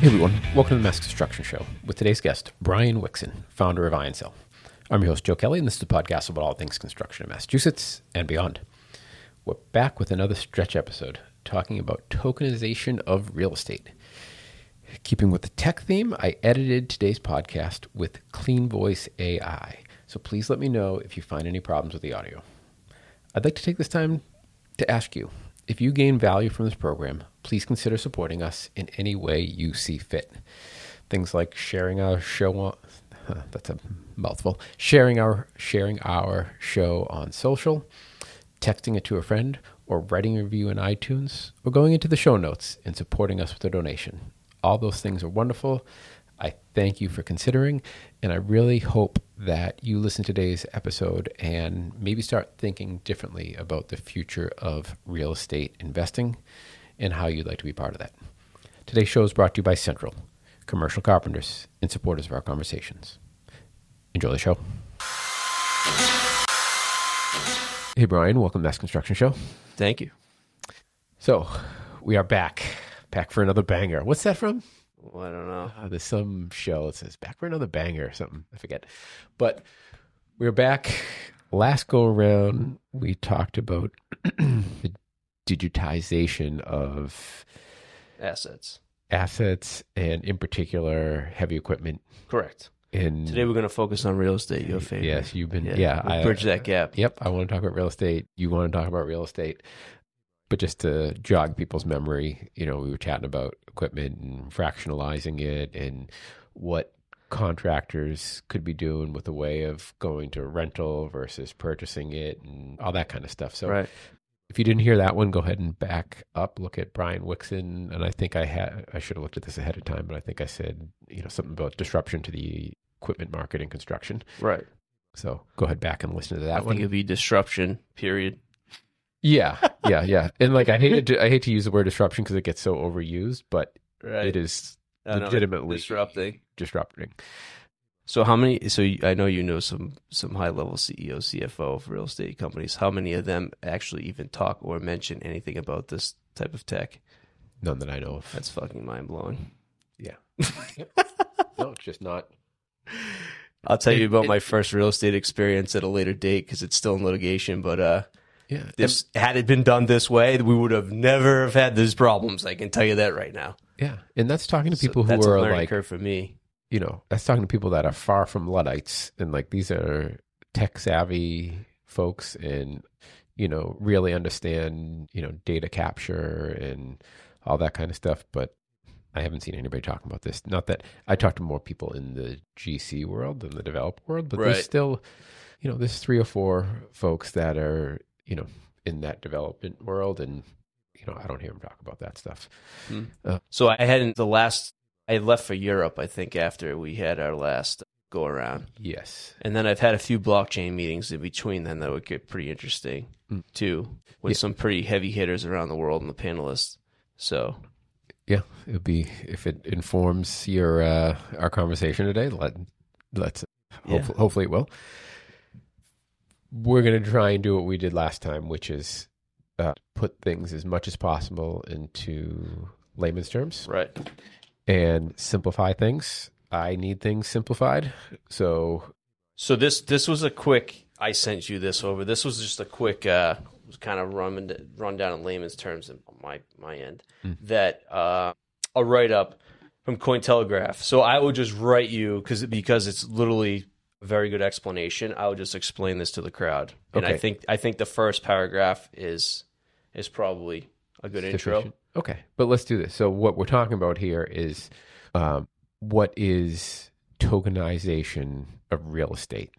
Hey everyone, welcome to the Mass Construction Show with today's guest, Brian Wixon, founder of IronCell. I'm your host, Joe Kelly, and this is a podcast about all things construction in Massachusetts and beyond. We're back with another stretch episode talking about tokenization of real estate. Keeping with the tech theme, I edited today's podcast with Clean Voice AI. So please let me know if you find any problems with the audio. I'd like to take this time to ask you if you gain value from this program, please consider supporting us in any way you see fit. Things like sharing our show on that's a mouthful. Sharing our sharing our show on social, texting it to a friend, or writing a review in iTunes, or going into the show notes and supporting us with a donation. All those things are wonderful. I thank you for considering, and I really hope that you listen to today's episode and maybe start thinking differently about the future of real estate investing and how you'd like to be part of that. Today's show is brought to you by Central, commercial carpenters and supporters of our conversations. Enjoy the show. Hey, Brian, welcome to Mass Construction Show. Thank you. So, we are back, back for another banger. What's that from? Well, I don't know. Uh, there's some show that says back for another banger or something. I forget. But we're back. Last go around, we talked about the digitization of Assets. assets and, in particular, heavy equipment. Correct. And Today we're going to focus on real estate. Your favorite. yes, you've been yeah. we'll I- bridge that gap. Yep, I want to talk about real estate. You want to talk about real estate. But just to jog people's memory, you know, we were chatting about equipment and fractionalizing it and what contractors could be doing with a way of going to rental versus purchasing it and all that kind of stuff. So Right. if you didn't hear that one, go ahead and back up, look at Brian Wixon. And I think I had, I should have looked at this ahead of time, but I think I said, you know, something about disruption to the equipment market and construction. Right. So go ahead back and listen to that I one. think it'd be disruption. Period. Yeah, yeah, yeah. And like I hate to, I hate to use the word disruption because it gets so overused, but Right. it is legitimately disrupting. disrupting. So how many? So I know you know some some high level CEO, CFO of real estate companies. How many of them actually even talk or mention anything about this type of tech? None that I know of. That's fucking mind blowing. Yeah. no, it's just not. I'll tell you about my first real estate experience at a later date because it's still in litigation. But uh, Yeah. this had it been done this way, we would have never have had these problems. I can tell you that right now. yeah. And that's talking to So people that's who are like, curve for me. you know, that's talking to people that are far from Luddites and like these are tech savvy folks and, you know, really understand, you know, data capture and all that kind of stuff. But I haven't seen anybody talking about this. Not that I talk to more people in the GC world than the developer world, but Right. there's still, you know, there's three or four folks that are, you know, in that development world. And, you know, I don't hear him talk about that stuff. So I hadn't the last. I left for Europe. I think after we had our last go around, Yes. and then I've had a few blockchain meetings in between. Then that would get pretty interesting Mm. too, with Yeah. some pretty heavy hitters around the world and the panelists. So Yeah, it'll be if it informs your uh, our conversation today. Let let's Yeah. hopefully, hopefully it will. We're gonna try and do what we did last time, which is uh, put things as much as possible into layman's terms right, and simplify things. I need things simplified, so So this this was a quick. I sent you this over. This was just a quick, uh, was kind of run run down in layman's terms on my my end. That uh, a write up from Cointelegraph. So I would just write you because because it's literally very good explanation. I would just explain this to the crowd, and I think I think the first paragraph is is probably a good intro. Sufficient. Okay, but let's do this. So what we're talking about here is um, what is tokenization of real estate,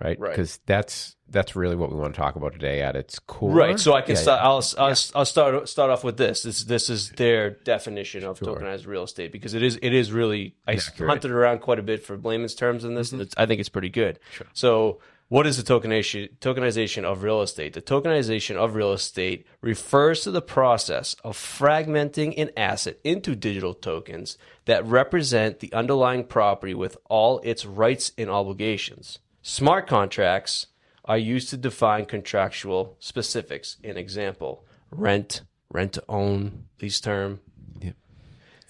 right? Right. Because that's that's really what we want to talk about today at its core. Right. So I can Yeah, start. yeah. I'll, I'll I'll start start off with this. This this is their definition of Sure. tokenized real estate because it is it is really I Accurate. Mm-hmm. hunted around quite a bit for layman's terms in this. and it's, I think it's pretty good. Sure. So what is the tokenization tokenization of real estate? The tokenization of real estate refers to the process of fragmenting an asset into digital tokens that represent the underlying property with all its rights and obligations. Smart contracts are used to define contractual specifics. An example: rent, rent to own, lease term.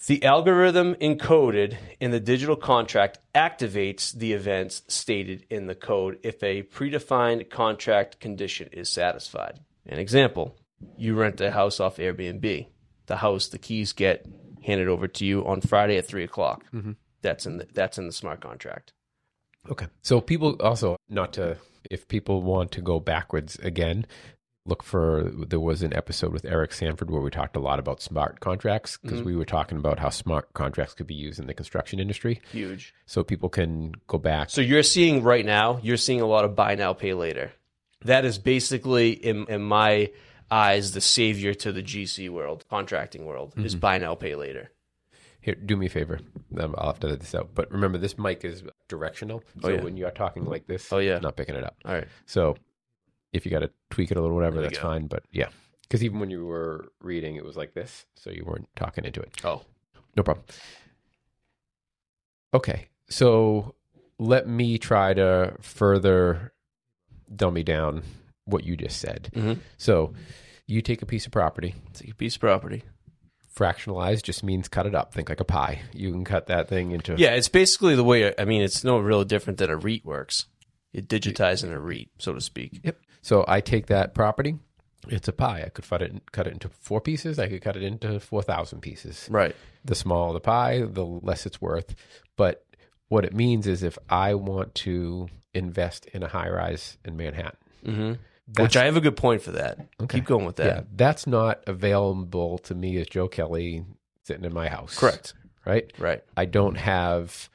The algorithm encoded in the digital contract activates the events stated in the code if a predefined contract condition is satisfied. An example you rent a house off Airbnb. The house, the keys get handed over to you on Friday at three o'clock. Mm-hmm. That's in the that's in the smart contract. Okay. So people also not to if people want to go backwards again, look for there was an episode with Eric Sanford where we talked a lot about smart contracts because we were talking about how smart contracts could be used in the construction industry. Huge. So people can go back. So you're seeing right now, you're seeing a lot of buy now, pay later. That is basically, in, in my eyes, the savior to the GC world, contracting world, is Mm-hmm. buy now, pay later. Here, do me a favor. Um, I'll have to edit this out. But remember, this mic is directional. So Oh, yeah. when you are talking like this, Oh, yeah. not picking it up. All right. So if you got to tweak it a little, whatever, that's go. fine. But yeah, because even when you were reading, it was like this, so you weren't talking into it. Oh, No problem. Okay, so let me try to further dummy down what you just said. Mhm. So you take a piece of property, it's a piece of property. Fractionalize just means cut it up. Think like a pie. You can cut that thing into Yeah, it's basically the way, I mean, it's no real different than a REIT works. It digitize in a REIT, so to speak. Yep. So I take that property. It's a pie. I could cut it cut it into four pieces. I could cut it into four thousand pieces. Right. The smaller the pie, the less it's worth. But what it means is if I want to invest in a high rise in Manhattan, hmm That's- Which I have a good point for that. Okay. Keep going with that. yeah, that's not available to me as Joe Kelly sitting in my house. Correct. Right. Right. I don't have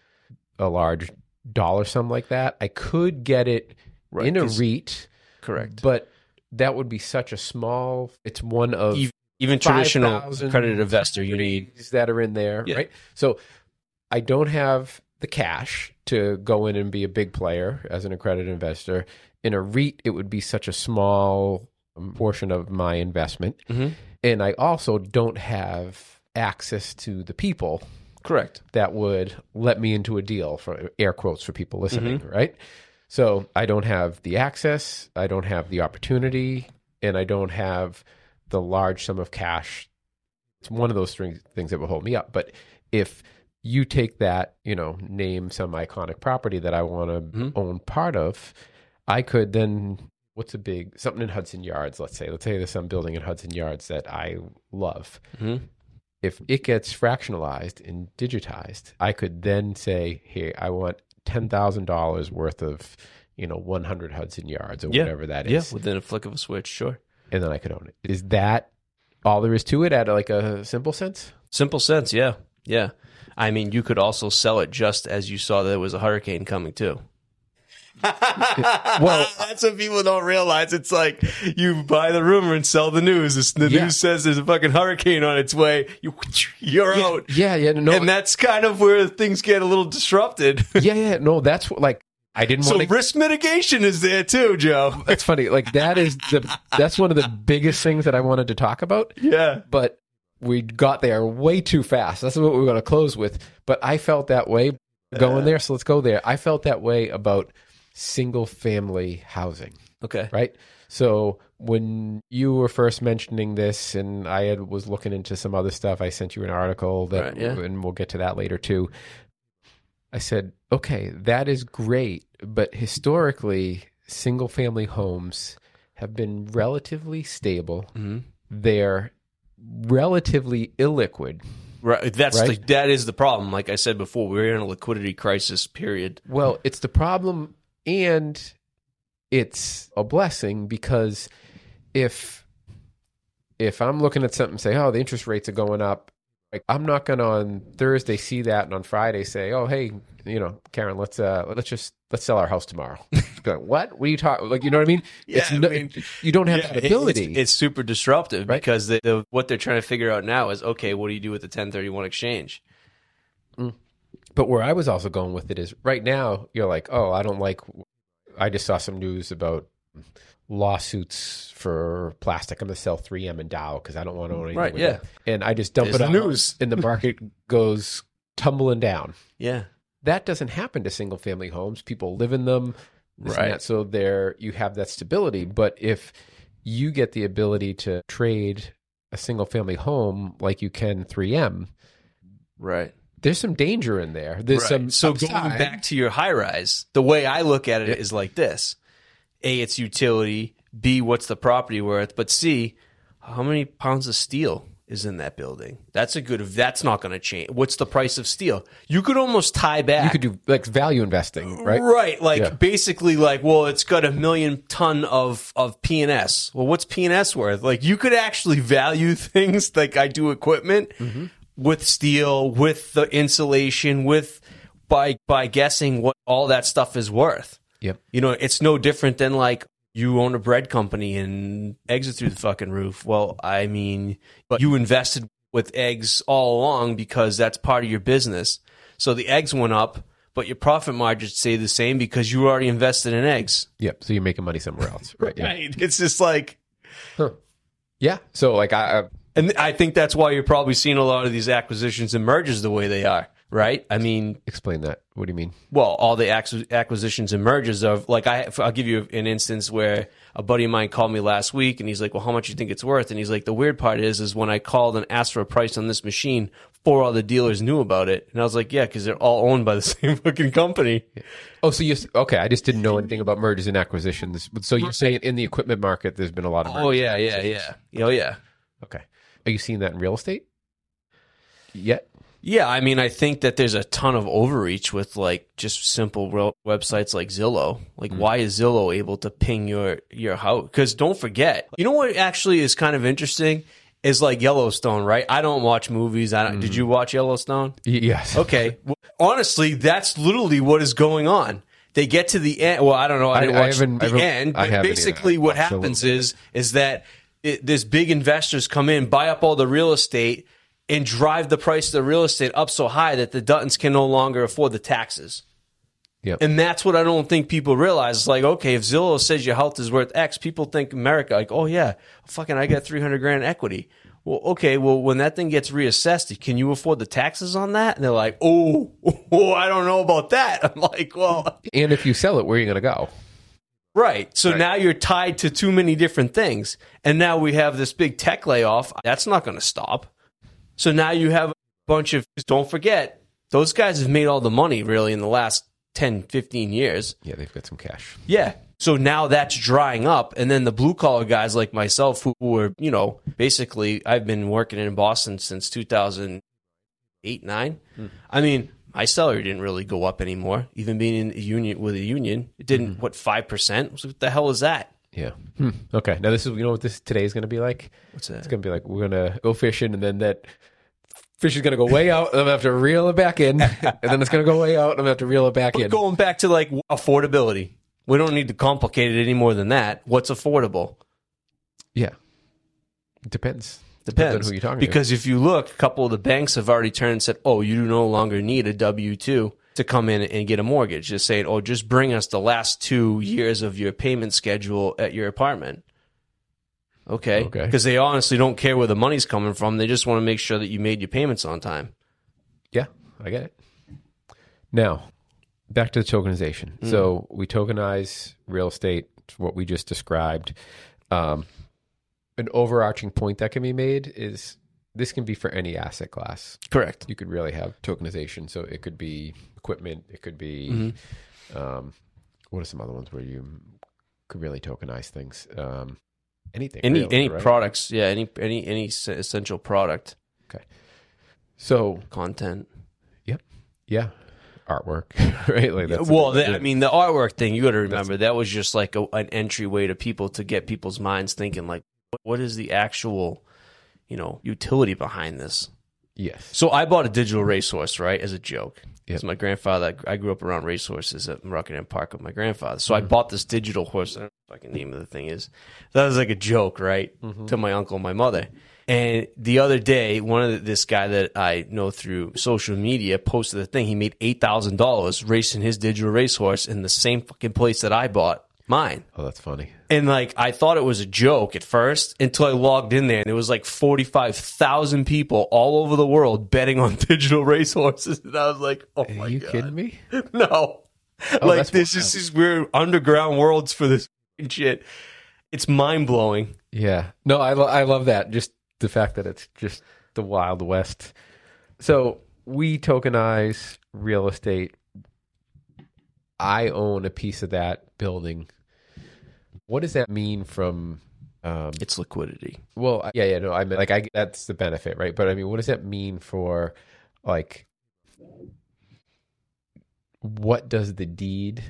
a large dollar sum like that. I could get it Right, in a REIT, Correct. but that would be such a small. It's one of Ev- Even traditional 5,000 accredited investor, you need. that are in there, Yeah. right? So I don't have the cash to go in and be a big player as an accredited investor. In a REIT, it would be such a small portion of my investment. Mhm. And I also don't have access to the people Correct. that would let me into a deal for air quotes for people listening, Mm-hmm. right? So I don't have the access, I don't have the opportunity, and I don't have the large sum of cash. It's one of those things, things that will hold me up. But if you take that, you know, name some iconic property that I want to Mhm. own part of, I could then what's a big something in Hudson Yards, let's say. Let's say there's some building in Hudson Yards that I love Mhm. if it gets fractionalized and digitized, I could then say, "Hey, I want ten thousand dollars worth of, you know, one hundred Hudson yards or Yeah. whatever that is." Yeah, within a flick of a switch, sure. and then I could own it. Is that all there is to it at like a simple sense? Simple sense, yeah. Yeah. I mean, you could also sell it just as you saw that there was a hurricane coming too. well, that's what people don't realize. It's like you buy the rumor and sell the news. It's- The Yeah. news says there's a fucking hurricane on its way. You, you're out. Yeah, yeah, no, And that's kind of where things get a little disrupted. yeah, yeah, no. That's what like I didn't so want to. risk mitigation is there too, Joe. That's funny. Like that is the that's one of the biggest things that I wanted to talk about. Yeah. but we got there way too fast. That's what we are going to close with. But I felt that way going there. So let's go there. I felt that way about single family housing, Okay. right? So when you were first mentioning this and I had, was looking into some other stuff, I sent you an article that, Right, yeah. and we'll get to that later too. I said, okay, that is great. But historically, single family homes have been relatively stable. hmm They're relatively illiquid. Right. That's Right? the that is the problem. Like I said before, we're in a liquidity crisis period. Well, it's the problem and it's a blessing because if if I'm looking at something and say, "Oh, the interest rates are going up," like I'm not going to on Thursday see that and on Friday say, "Oh, hey, you know, Karen, let's uh let's just let's sell our house tomorrow." Like, what? What are you talking? Like, you know what I mean? Yeah, it's I mean, you don't have Yeah, that ability. It's, super disruptive Right. because the, the, what they're trying to figure out now is okay, what do you do with the 1031 exchange? But where I was also going with it is right now, you're like, oh, I don't like. I just saw some news about lawsuits for plastic. I'm going to sell 3M and Dow because I don't want to own anything. Right, yeah. them. And I just dump There's it the out, news. and the market goes tumbling down. Yeah. That doesn't happen to single family homes. People live in them, Right. so there you have that stability. But if you get the ability to trade a single family home like you can 3M, Right. There's some danger in there. There's some so upside. going back to your high rise, the way I look at it is like this: A, it's utility. B, what's the property worth? But C, how many pounds of steel is in that building? That's a good. That's not going to change. What's the price of steel? You could almost tie back. you could do like value investing, right? Right, like Yeah. basically, like, well, it's got a million ton of of PNS. Well, what's PNS worth? Like, you could actually value things like I do equipment Mm-hmm. With steel, with the insulation, with by by guessing what all that stuff is worth. Yep. You know, it's no different than like you own a bread company and eggs are through the fucking roof. Well, I mean, but you invested with eggs all along because that's part of your business. So the eggs went up, but your profit margins stay the same because you already invested in eggs. Yep. So you're making money somewhere else, right? Yeah. Right. It's just like, Yeah. So like I, I and I think that's why you're probably seeing a lot of these acquisitions and mergers the way they are. Right. I mean, explain that. What do you mean? well, all the acquisitions and mergers of like I, I'll give you an instance where a buddy of mine called me last week and he's like, "Well, how much do you think it's worth?" And he's like, "The weird part is, is when I called and asked for a price on this machine, four other dealers knew about it." And I was like, "Yeah, because they're all owned by the same fucking company." Oh, so you okay? I just didn't know anything about mergers and acquisitions. So you're saying in the equipment market, there's been a lot of. Oh yeah, yeah, yeah, oh yeah. Okay. Are you seeing that in real estate? Yet? Yeah, I mean, I think that there's a ton of overreach with like just simple real websites like Zillow. Like, mm. why is Zillow able to ping your your house? Because don't forget, you know what actually is kind of interesting is like Yellowstone, right? I don't watch movies. I don't, did mm. you watch Yellowstone? Y- yes. Okay, well, honestly, that's literally what is going on. They get to the end. Well, I don't know. I I- didn't I watch haven't- the I end. I But basically, what happens is is that it, this big investors come in, buy up all the real estate, and drive the price of the real estate up so high that the Duttons can no longer afford the taxes. Yep. And that's what I don't think people realize. It's like, okay, if Zillow says your health is worth X, people think America, like, oh yeah, fucking, I got 300 grand equity. Well, okay, well, when that thing gets reassessed, can you afford the taxes on that? And they're like, oh, oh I don't know about that. I'm like, well, And if you sell it, where are you going to go? Right. So now you're tied to too many different things. And now we have this big tech layoff. That's not going to stop. So now you have a bunch of, don't forget, those guys have made all the money really in the last 10, 15 years. Yeah, they've got some cash. Yeah. So now that's drying up. And then the blue collar guys like myself, who were, you know, basically, I've been working in Boston since 2008, 9. Hmm. I mean, my salary didn't really go up anymore, even being in a union with a union. It didn't, what, 5%? What the hell is that? Yeah. Hmm. Okay. Now this is you know what this today is going to be like. What's that? It's going to be like we're going to go fishing, and then that fish is going to go way out, and I'm going to have to reel it back in, and then it's going to go way out, and I'm going to have to reel it back in. Going back to like affordability. We don't need to complicate it any more than that. What's affordable? Yeah. It depends. Depends. on who you're talking because if you look, a couple of the banks have already turned and said, "Oh, you no longer need a W two to come in and get a mortgage." Just saying, "Oh, just bring us the last two years of your payment schedule at your apartment." Okay. Okay. Because they honestly don't care where the money's coming from. They just want to make sure that you made your payments on time. Yeah, I get it. Now, back to the tokenization. Mm. So we tokenize real estate, what we just described. Um, an overarching point that can be made is this can be for any asset class. Correct. you could really have tokenization. So it could be equipment. It could be Mm-hmm. um, what are some other ones where you could really tokenize things? Um, anything. Any really, any right? products, yeah, any any any essential product Okay. So content. yep, yeah, artwork, right? Like that's well, the, I mean, the artwork thing, you got to remember that was just like a, an entryway to people to get people's minds thinking, like, what, is the actual, you know, utility behind this? yes, So I bought a digital racehorse, right, as a joke. Yep. Because my grandfather, I grew up around racehorses at Rockingham Park with my grandfather. So I mm-hmm. bought this digital horse. I don't know the fucking name of the thing is. That was like a joke, right, mm-hmm. to my uncle and my mother. And the other day, one of the, this guy that I know through social media posted a thing. He made eight thousand dollars racing his digital racehorse in the same fucking place that I bought mine. oh, that's funny. And like I thought it was a joke at first until I logged in there and it was like forty five thousand people all over the world betting on digital racehorses. And I was like, oh my Are you god, kidding me? no! Oh, like Oh, that's this is these weird underground worlds for this shit. It's mind blowing. Yeah. No, I lo- I love that. Just the fact that it's just the Wild West. So we tokenize real estate. I own a piece of that building. What does that mean from? Um, It's liquidity. well, yeah, yeah, no, I mean, like, I that's the benefit, right? But I mean, what does that mean for, like, what does the deed?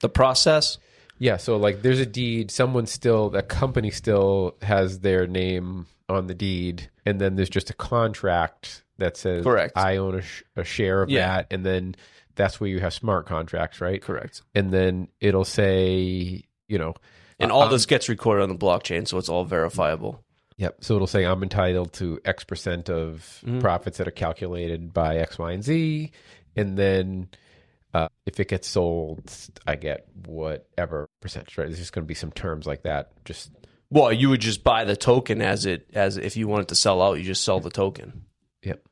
The process. Yeah, so like, there's a deed. Someone still, that company still has their name on the deed, and then there's just a contract that says, Correct. I own a, sh- a share of Yeah. that, and then that's where you have smart contracts, right? Correct. And then it'll say, you know, And all um, this gets recorded on the blockchain, so it's all verifiable. Yep. So it'll say I'm entitled to X percent of Mm-hmm. profits that are calculated by X, Y, and Z, and then uh, if it gets sold, I get whatever percentage. Right? There's just going to be some terms like that. Just Well, you would just buy the token as it as if you wanted to sell out, you just sell the token. yep.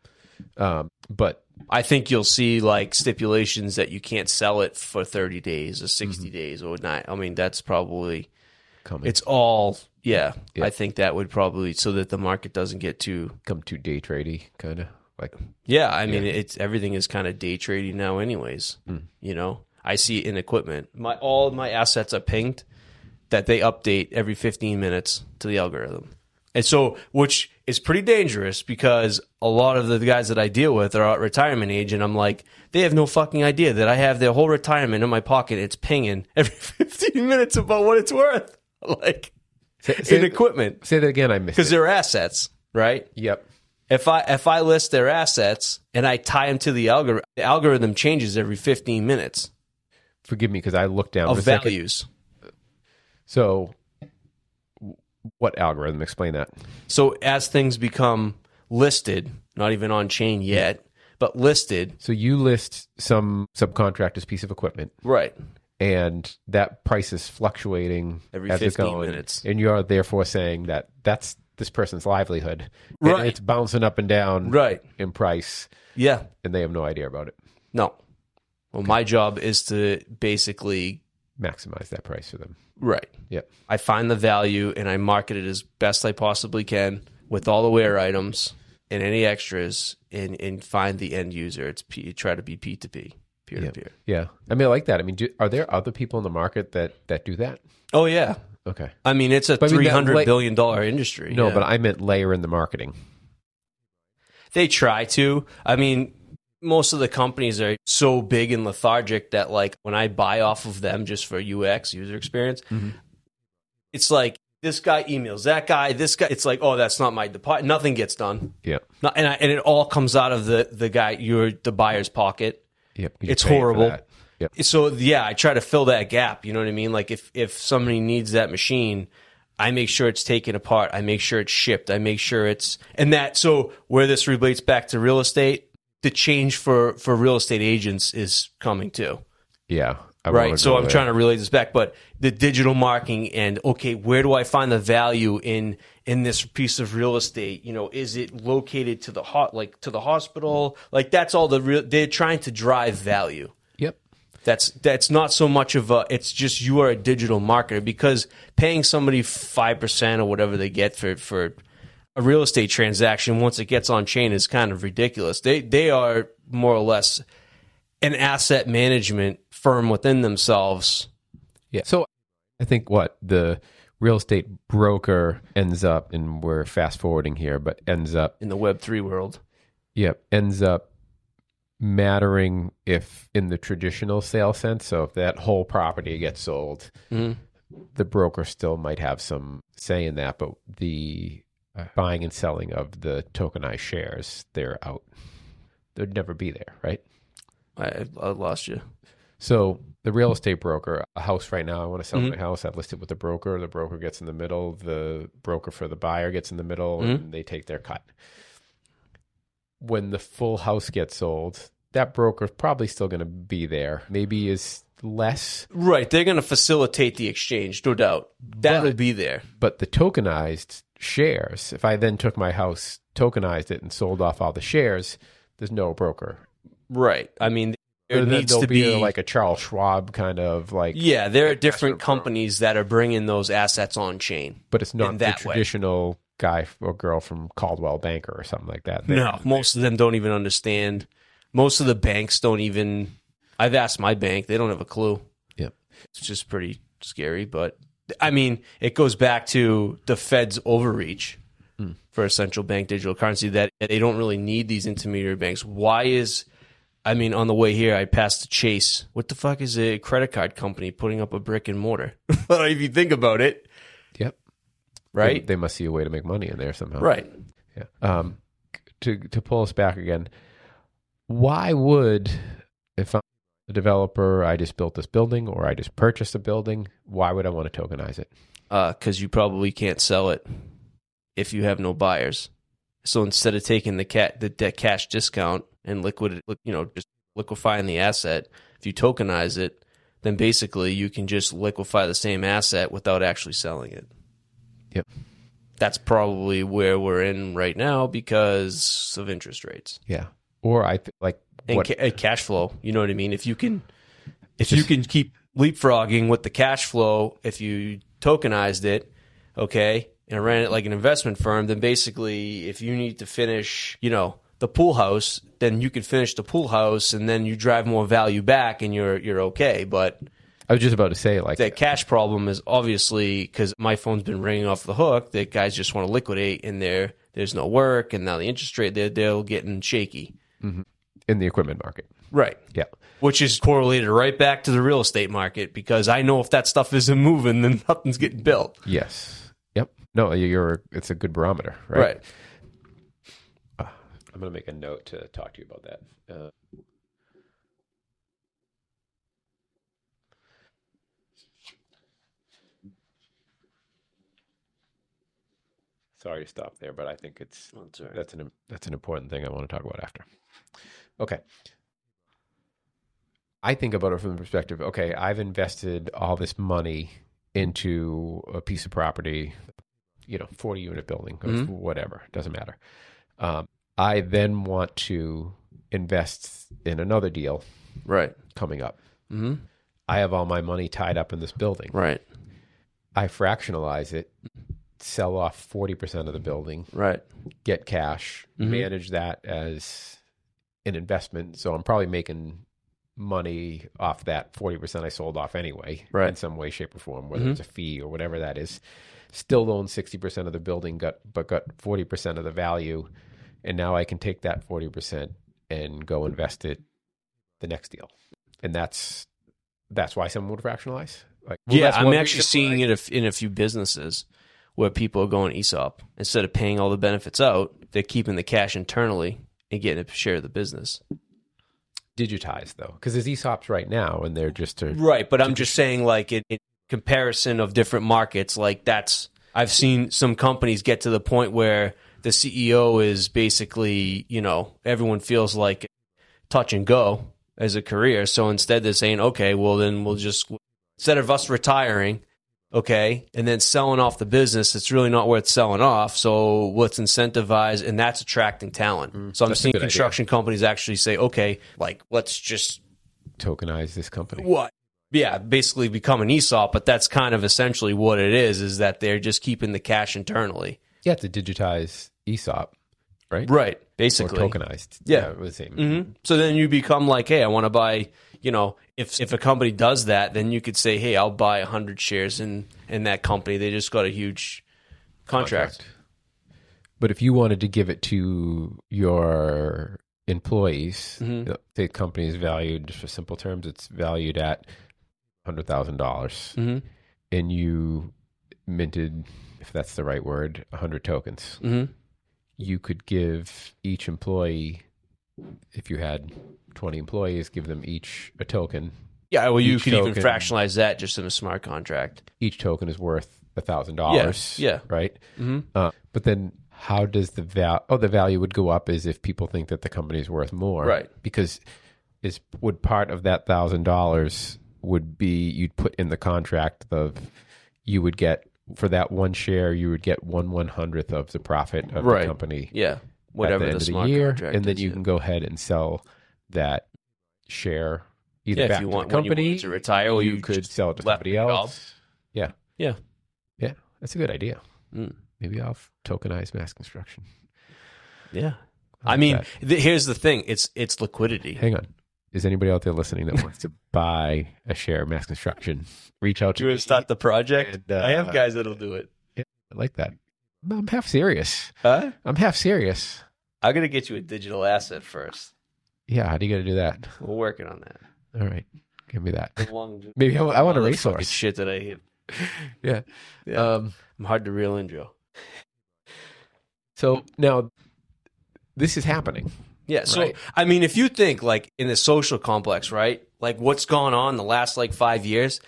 Um, but I think you'll see like stipulations that you can't sell it for 30 days or 60 Mm-hmm. days or not. I mean, that's probably coming it's all yeah, Yeah. I think that would probably so that the market doesn't get too come too day tradey kind of like Yeah, I mean it's everything is kind of day trading now anyways. You know, I see in equipment. My all my assets are pinged that they update every 15 minutes to the algorithm. And so which is pretty dangerous because a lot of the guys that I deal with are at retirement age and I'm like they have no fucking idea that I have their whole retirement in my pocket. It's pinging every 15 minutes about what it's worth. Like say, in equipment say that again. I missed because they're assets, right? Yep. If I if I list their assets and I tie them to the algorithm, the algorithm changes every 15 minutes Forgive me because I looked down of for a second. values. So, what algorithm? Explain that. So as things become listed, not even on chain yet, but listed, So you list some subcontractor's piece of equipment. right? and that price is fluctuating Every as 15 going, minutes. and you are therefore saying that that's this person's livelihood, and Right. it's bouncing up and down Right. in price, Yeah. and they have no idea about it. No. Well, my job is to basically Maximize that price for them. Right. Yep. I find the value and I market it as best I possibly can with all the wear items and any extras, and and find the end user. It's P, try to be P to P, peer to peer. Yeah, I mean, I like that. I mean, do, are there other people in the market that that do that? Oh yeah. Okay. I mean, it's a But I mean, three hundred like- billion dollar industry. No, yeah. but I meant layer in the marketing. they try to. I mean, most of the companies are so big and lethargic that like when I buy off of them just for UX user experience, Mm-hmm. it's like this guy emails that guy, this guy. It's like, oh, that's not my department. Nothing gets done. Yeah. Not, and I, and it all comes out of the the guy, your the buyer's pocket. Yep. It's horrible. Yep. So yeah, I try to fill that gap. You know what I mean? Like if if somebody needs that machine, I make sure it's taken apart. I make sure it's shipped. I make sure it's and that. So where this relates back to real estate, the change for for real estate agents is coming too. Yeah. I Right. So I'm there. trying to relate this back, but the digital marketing and okay, where do I find the value in in this piece of real estate? You know, is it located to the hot like to the hospital? Like that's all the real. They're trying to drive value. Yep. That's that's not so much of a. It's just you are a digital marketer because paying somebody five percent or whatever they get for for a real estate transaction once it gets on chain is kind of ridiculous. They they are more or less an asset management firm within themselves. Yeah. So I think what the real estate broker ends up, and we're fast forwarding here, but ends up, in the Web three world. yep, ends up mattering if in the traditional sale sense. So if that whole property gets sold, mm-hmm. the broker still might have some say in that, but the buying and selling of the tokenized shares, they're out. They'd never be there, right? I, I lost you. So the real estate broker, a house right now, I want to sell Mhm. my house. I've listed with the broker. The broker gets in the middle. The broker for the buyer gets in the middle, Mm-hmm. and they take their cut. When the full house gets sold, that broker's probably still going to be there. Maybe is less, Right, they're going to facilitate the exchange, no doubt. That'll But- be there. but the tokenized shares. If I then took my house, tokenized it, and sold off all the shares, there's no broker. Right. I mean, there needs to be, a- like a Charles Schwab kind of like, Yeah, there are different companies that are bringing those assets on chain. but it's not that way. traditional guy or girl from Coldwell Banker or something like that. They're- No, most of them don't even understand. Most of the banks don't even. I've asked my bank; they don't have a clue. Yep. It's just pretty scary. But I mean, it goes back to the Fed's overreach for a central bank digital currency that they don't really need these intermediary banks. Why is I mean, on the way here, I passed a Chase. What the fuck is a credit card company putting up a brick and mortar? if you think about it, Yep. right? They, they must see a way to make money in there somehow. right. Yeah. Um, to to pull us back again, why would Developer, I just built this building or I just purchased a building, why would I want to tokenize it? because Uh, you probably can't sell it if you have no buyers. So instead of taking the cat the de- cash discount and liquid, you know, just liquefying the asset, if you tokenize it, then basically you can just liquefy the same asset without actually selling it. Yep. That's probably where we're in right now because of interest rates Yeah. Or I th- like and what ca- cash flow. You know what I mean? If you can, if Just- you can keep leapfrogging with the cash flow, if you tokenized it, okay, and ran it like an investment firm, then basically, if you need to finish, you know, the pool house, then you can finish the pool house, and then you drive more value back, and you're you're okay. But I was just about to say like that cash problem is obviously because my phone's been ringing off the hook. That guys just want to liquidate, and there there's no work, and now the interest rate they're they're getting shaky. Mm-hmm. In the equipment market. Right. Yeah. which is correlated right back to the real estate market because I know if that stuff isn't moving, then nothing's getting built. Yes. Yep. No, you're it's a good barometer, right? Right. I'm going to make a note to talk to you about that. Uh, sorry to stop there, but I think it's That's all right. that's an that's an important thing I want to talk about after. Okay. I think about it from the perspective, okay, I've invested all this money into a piece of property, you know, 40 unit building or Mhm. whatever, doesn't matter. Um, I then want to invest in another deal Right. coming up. hmm I have all my money tied up in this building. Right. I fractionalize it, sell off 40% of the building, Right. get cash, Mhm. manage that as an investment. So I'm probably making money off that 40% I sold off anyway, Right. in some way, shape, or form, whether Mhm. it's a fee or whatever that is. Still own 60% of the building, got but got 40% of the value. And now I can take that 40% and go invest it the next deal. And that's that's why someone would fractionalize. Like, well, yeah, I'm actually seeing it in a few businesses where people are going ESOP instead of paying all the benefits out. They're keeping the cash internally and getting a share of the business. digitized though, because there's ESOPs right now, and they're just to Right, but I'm just saying, like in, in comparison of different markets, like that's I've seen some companies get to the point where the CEO is basically, you know, everyone feels like touch and go as a career. So instead, they're saying, okay, well then we'll just instead of us retiring, okay, and then selling off the business, it's really not worth selling off. So what's incentivized, and that's attracting talent. so I'm seeing good idea. construction companies actually say, okay, like let's just tokenize this company. what? Yeah, basically become an ESOP, but that's kind of essentially what it is, is that they're just keeping the cash internally. Yeah, to digitize ESOP, right? Right. Or Basically. tokenized. Yeah. it was the same. hmm So then you become like, hey, I want to buy, you know, if if a company does that, then you could say, hey, I'll buy 100 shares in, in that company. They just got a huge contract. But if you wanted to give it to your employees, Mhm. the company is valued, just for simple terms, it's valued at hundred thousand dollars, hmm and you minted, if that's the right word, hundred tokens. hmm You could give each employee, if you had twenty employees, give them each a token. Yeah, well, you Each could even token- fractionalize that just in a smart contract. Each token is worth a thousand dollars. yeah. right. hmm Uh, but then how does the val? Oh, the value would go up as if people think that the company is worth more, Right. Because is would part of that thousand dollars would be you'd put in the contract of you would get for that one share you would get one one hundredth of the profit of Right. the company Yeah. Whatever at the end the of smart the year, contract and then is, you yeah. can go ahead and sell that share either yeah, back if you to want the when you company to retire, or you, you could sell it to somebody the else. Yeah, Yeah. yeah, that's a good idea. Mm. Maybe I'll tokenize mass construction. Yeah. I I mean, that. th- here's the thing: it's it's liquidity. Hang on. Is anybody out there listening that wants to buy a share of mass construction? Reach out to You me. to start the project? And, uh, I have guys that'll do it. I like that. I'm half serious. Huh? I'm half serious. I'm gonna get you a digital asset first. Yeah, how do you got to do that? We're working on that. All right, give me that. Long- Maybe I, I want a resource. Shit that I hit. Yeah. Yeah. Um, I'm hard to reel in, Joe. so now this is happening. Yeah. So Right. I mean, if you think like in the social complex, right? Like what's gone on the last like five years,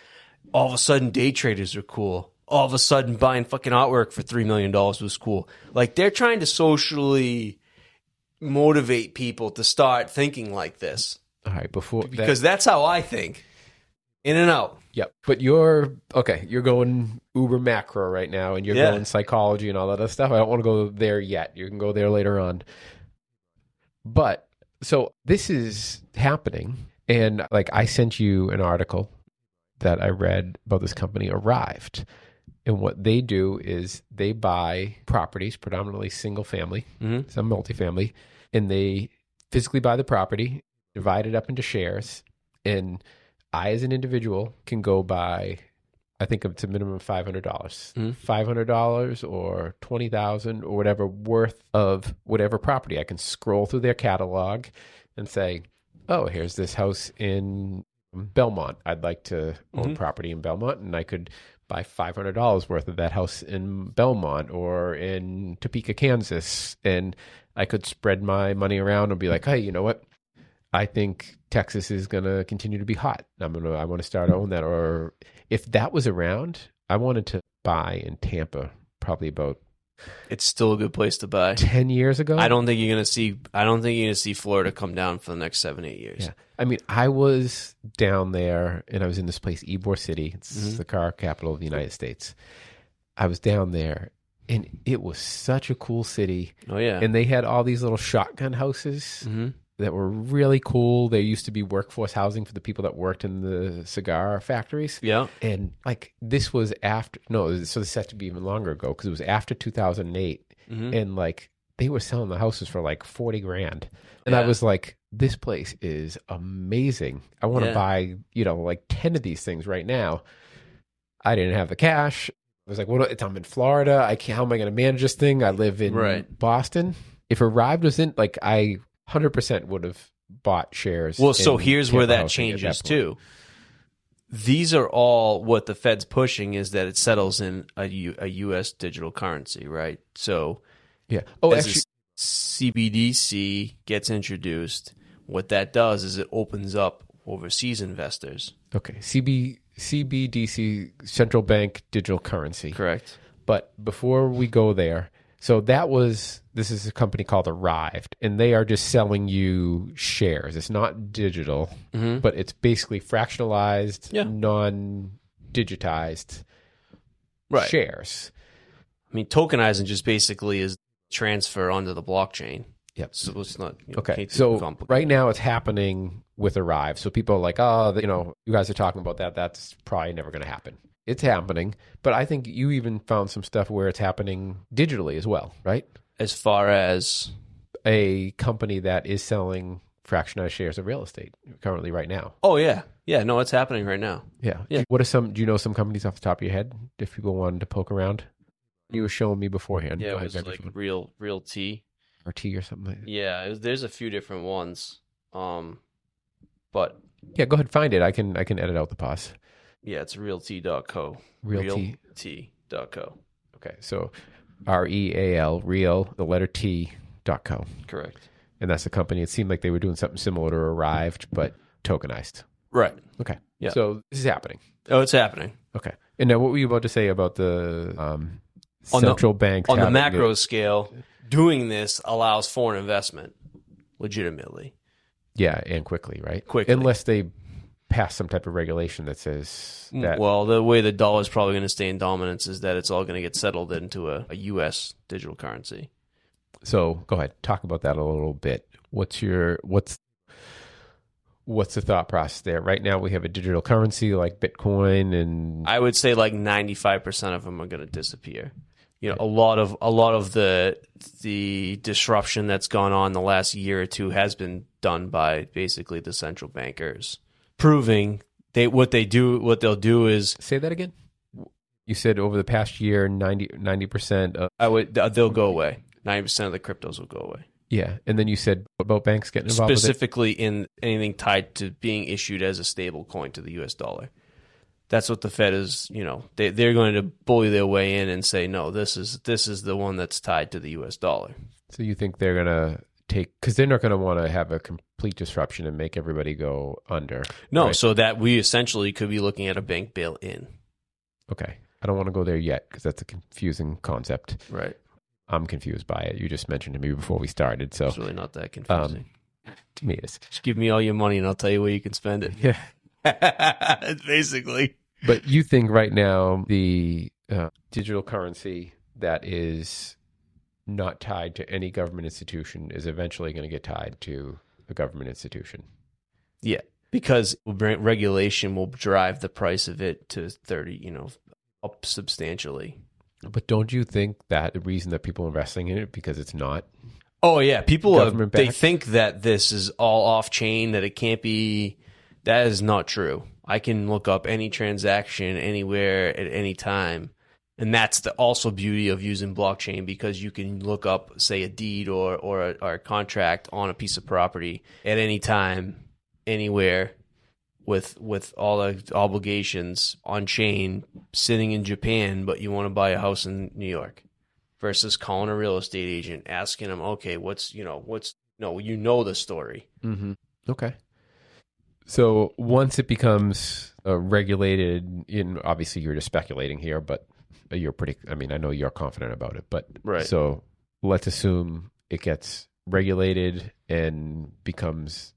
all of a sudden day traders are cool. All of a sudden buying fucking artwork for three million dollars was cool. Like they're trying to socially motivate people to start thinking like this All right, before because that's how I think. In and out. Yep. But you're okay. You're going uber macro right now, and you're Yeah. going psychology and all that other stuff. I don't want to go there yet. You can go there later on. But so this is happening, and like I sent you an article that I read about this company Arrived, and what they do is they buy properties, predominantly single family, Mhm. some multifamily, and they physically buy the property, divide it up into shares, and I, as an individual, can go buy. I think it's a minimum of five hundred dollars, Mhm. five hundred dollars or twenty thousand or whatever worth of whatever property. I can scroll through their catalog and say, "Oh, here's this house in Belmont. I'd like to own Mhm. property in Belmont, and I could buy five hundred dollars worth of that house in Belmont or in Topeka, Kansas, and I could spread my money around and be like, hey, you know what? I think Texas is going to continue to be hot. I'm gonna I want to start own that. Or if that was around, I wanted to buy in Tampa probably about It's still a good place to buy. ten years ago. I don't think you're gonna see. I don't think you're gonna see Florida come down for the next seven, eight years. Yeah. I mean, I was down there and I was in this place, Ybor City. It's Mhm. the car capital of the United States. I was down there and it was such a cool city. Oh yeah. And they had all these little shotgun houses hmm that were really cool. There used to be workforce housing for the people that worked in the cigar factories. Yeah. And like this was after, no, so this had to be even longer ago because it was after 2008 hmm and like they were selling the houses for like 40 grand and i was like this place is amazing i want to Yeah. buy you know like 10 of these things right now i didn't have the cash i was like well it's, i'm in florida i can't how am i going to manage this thing i live in Right. boston if arrived was in like i 100% would have bought shares Well, so here's where that changes point. too. These are all what the Fed's pushing is that it settles in a, U, a U.S. digital currency, right? So yeah oh actually CBDC gets introduced, what that does is it opens up overseas investors. okay cb cbdc central bank digital currency Correct. But before we go there, so that was this is a company called Arrived, and they are just selling you shares. It's not digital, hmm but it's basically fractionalized, Yeah. non-digitized Right. shares. I mean, tokenizing just basically is transfer onto the blockchain. Yep. So it's not you know, Okay, so right now it's happening with Arrive. So people are like, oh, you know, you guys are talking about that. That's probably never going to happen. It's happening, but I think you even found some stuff where it's happening digitally as well, right? as far as A company that is selling fractionized shares of real estate currently right now. oh yeah yeah no it's happening right now. Yeah. Yeah. What are some? Do you know some companies off the top of your head? If people wanted to poke around, you were showing me beforehand. Yeah, it was like real real tea. RT or something. Like. Yeah, was, there's a few different ones. Um, but Yeah, go ahead, find it. I can I can edit out the pause. yeah, it's realt.co. Real T. Realt.co. Okay, so R E A L real the letter T dot co, Correct. and that's the company. It seemed like they were doing something similar to Arrived, but tokenized. Right. Okay. Yeah. So this is happening. Oh, it's happening. Okay. And now, what were you about to say about the um, On the- central banks On the macro it- scale, doing this allows foreign investment legitimately. Yeah, and quickly, right? Quickly. Unless they pass some type of regulation that says mm, that. Well, the way the dollar is probably going to stay in dominance is that it's all going to get settled into a, a U.S. digital currency. so go ahead, talk about that a little bit. What's your what's what's the thought process there? Right now, we have a digital currency like Bitcoin, and I would say like 95% of them are going to disappear. You know a lot of a lot of the the disruption that's gone on the last year or two has been done by basically the central bankers proving they what they do what they'll do is Say that again. You said over the past year, 90 percent. I would uh, they'll go away. Ninety percent of the cryptos will go away. Yeah, and then you said about banks getting involved. Specifically in anything tied to being issued as a stable coin to the US dollar. That's what the Fed is, you know, they they're going to bully their way in and say, no, this is this is the one that's tied to the US dollar. So you think they're gonna take because they're not gonna want to have a complete disruption and make everybody go under. No, right? so that we essentially could be looking at a bank bail in. Okay, I don't want to go there yet because that's a confusing concept. Right. I'm confused by it. You just mentioned to me before we started, so It's really not that confusing. to me it is. Just give me all your money and I'll tell you where you can spend it. Yeah. Basically. But you think right now the uh, digital currency that is not tied to any government institution is eventually going to get tied to a government institution. Yeah. Because regulation will drive the price of it to 30, you know, up substantially. But don't you think that the reason that people are investing in it because it's not? Oh yeah, people Government they think that this is all off chain that it can't be that is not true. I can look up any transaction anywhere at any time. And that's the also beauty of using blockchain because you can look up say a deed or or a, or a contract on a piece of property at any time anywhere with with all the obligations on chain sitting in Japan but you want to buy a house in New York versus calling a real estate agent asking them okay what's you know what's no you know the story Mm-hmm. Okay. So once it becomes uh, regulated, in obviously you're just speculating here, but you're pretty. I mean, I know you're confident about it, but Right. So let's assume it gets regulated and becomes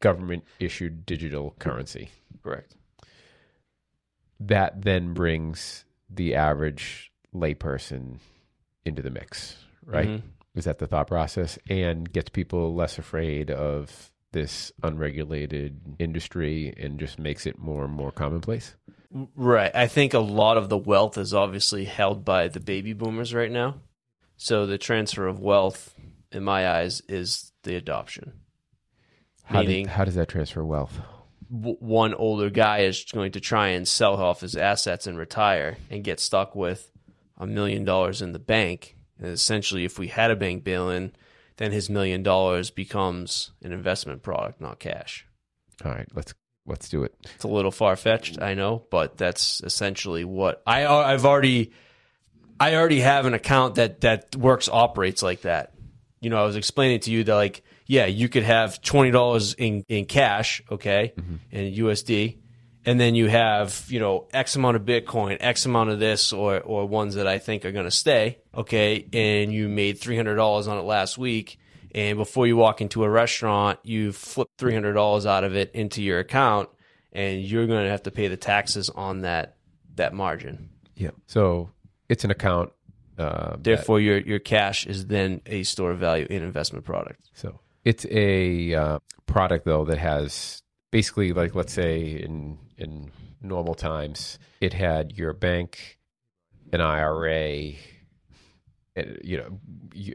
government issued digital currency. correct That then brings the average layperson into the mix, right? Mhm. Is that the thought process? And gets people less afraid of this unregulated industry and just makes it more and more commonplace? Right. I think a lot of the wealth is obviously held by the baby boomers right now. So the transfer of wealth, in my eyes, is the adoption. How, Meaning, did, how does that transfer wealth? w- one older guy is going to try and sell off his assets and retire and get stuck with a million dollars in the bank. And essentially, if we had a bank bail in, then his million dollars becomes an investment product, not cash. All right, let's let's do it. It's a little far fetched, I know, but that's essentially what I I've already I already have an account that that works operates like that. You know, I was explaining to you that like yeah, you could have twenty dollars in in cash, okay, mm-hmm. in USD, and then you have you know X amount of Bitcoin, X amount of this, or or ones that I think are going to stay, okay, and you made three hundred dollars on it last week. And before you walk into a restaurant, you flip three hundred dollars out of it into your account, and you're going to have to pay the taxes on that that margin. Yeah. So it's an account. Uh, that- Therefore, your your cash is then a store of value in investment product. So it's a uh, product though that has basically like let's say in in normal times it had your bank, an IRA, uh, you know,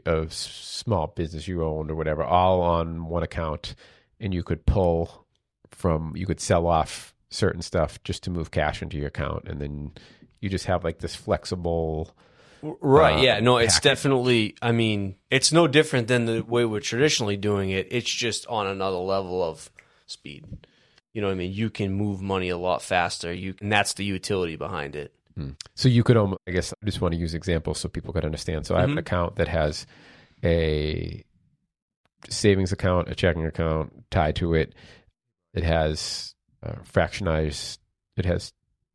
a small business you owned or whatever, all on one account, and you could pull from you could sell off certain stuff just to move cash into your account, and then you just have like this flexible. Right. uh, yeah. No, it's package. definitely. I mean, it's no different than the way we're traditionally doing it. It's just on another level of speed. You know what I mean? You can move money a lot faster. You and that's the utility behind it. So you could, almost, I guess, I just want to use examples so people could understand. So I have an Mhm. account that has a savings account, a checking account tied to it. It has uh, fractionized. It has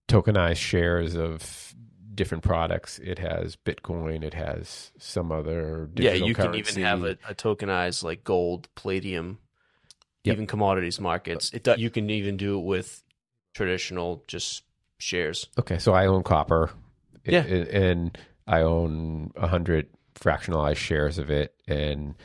tokenized shares of different products. It has Bitcoin. It has some other yeah, you can even have a, a tokenized like gold, palladium, Yep. even commodities markets. It do, you can even do it with traditional just shares. Okay, so I own copper. Yeah. and, I own a hundred fractionalized shares of it. And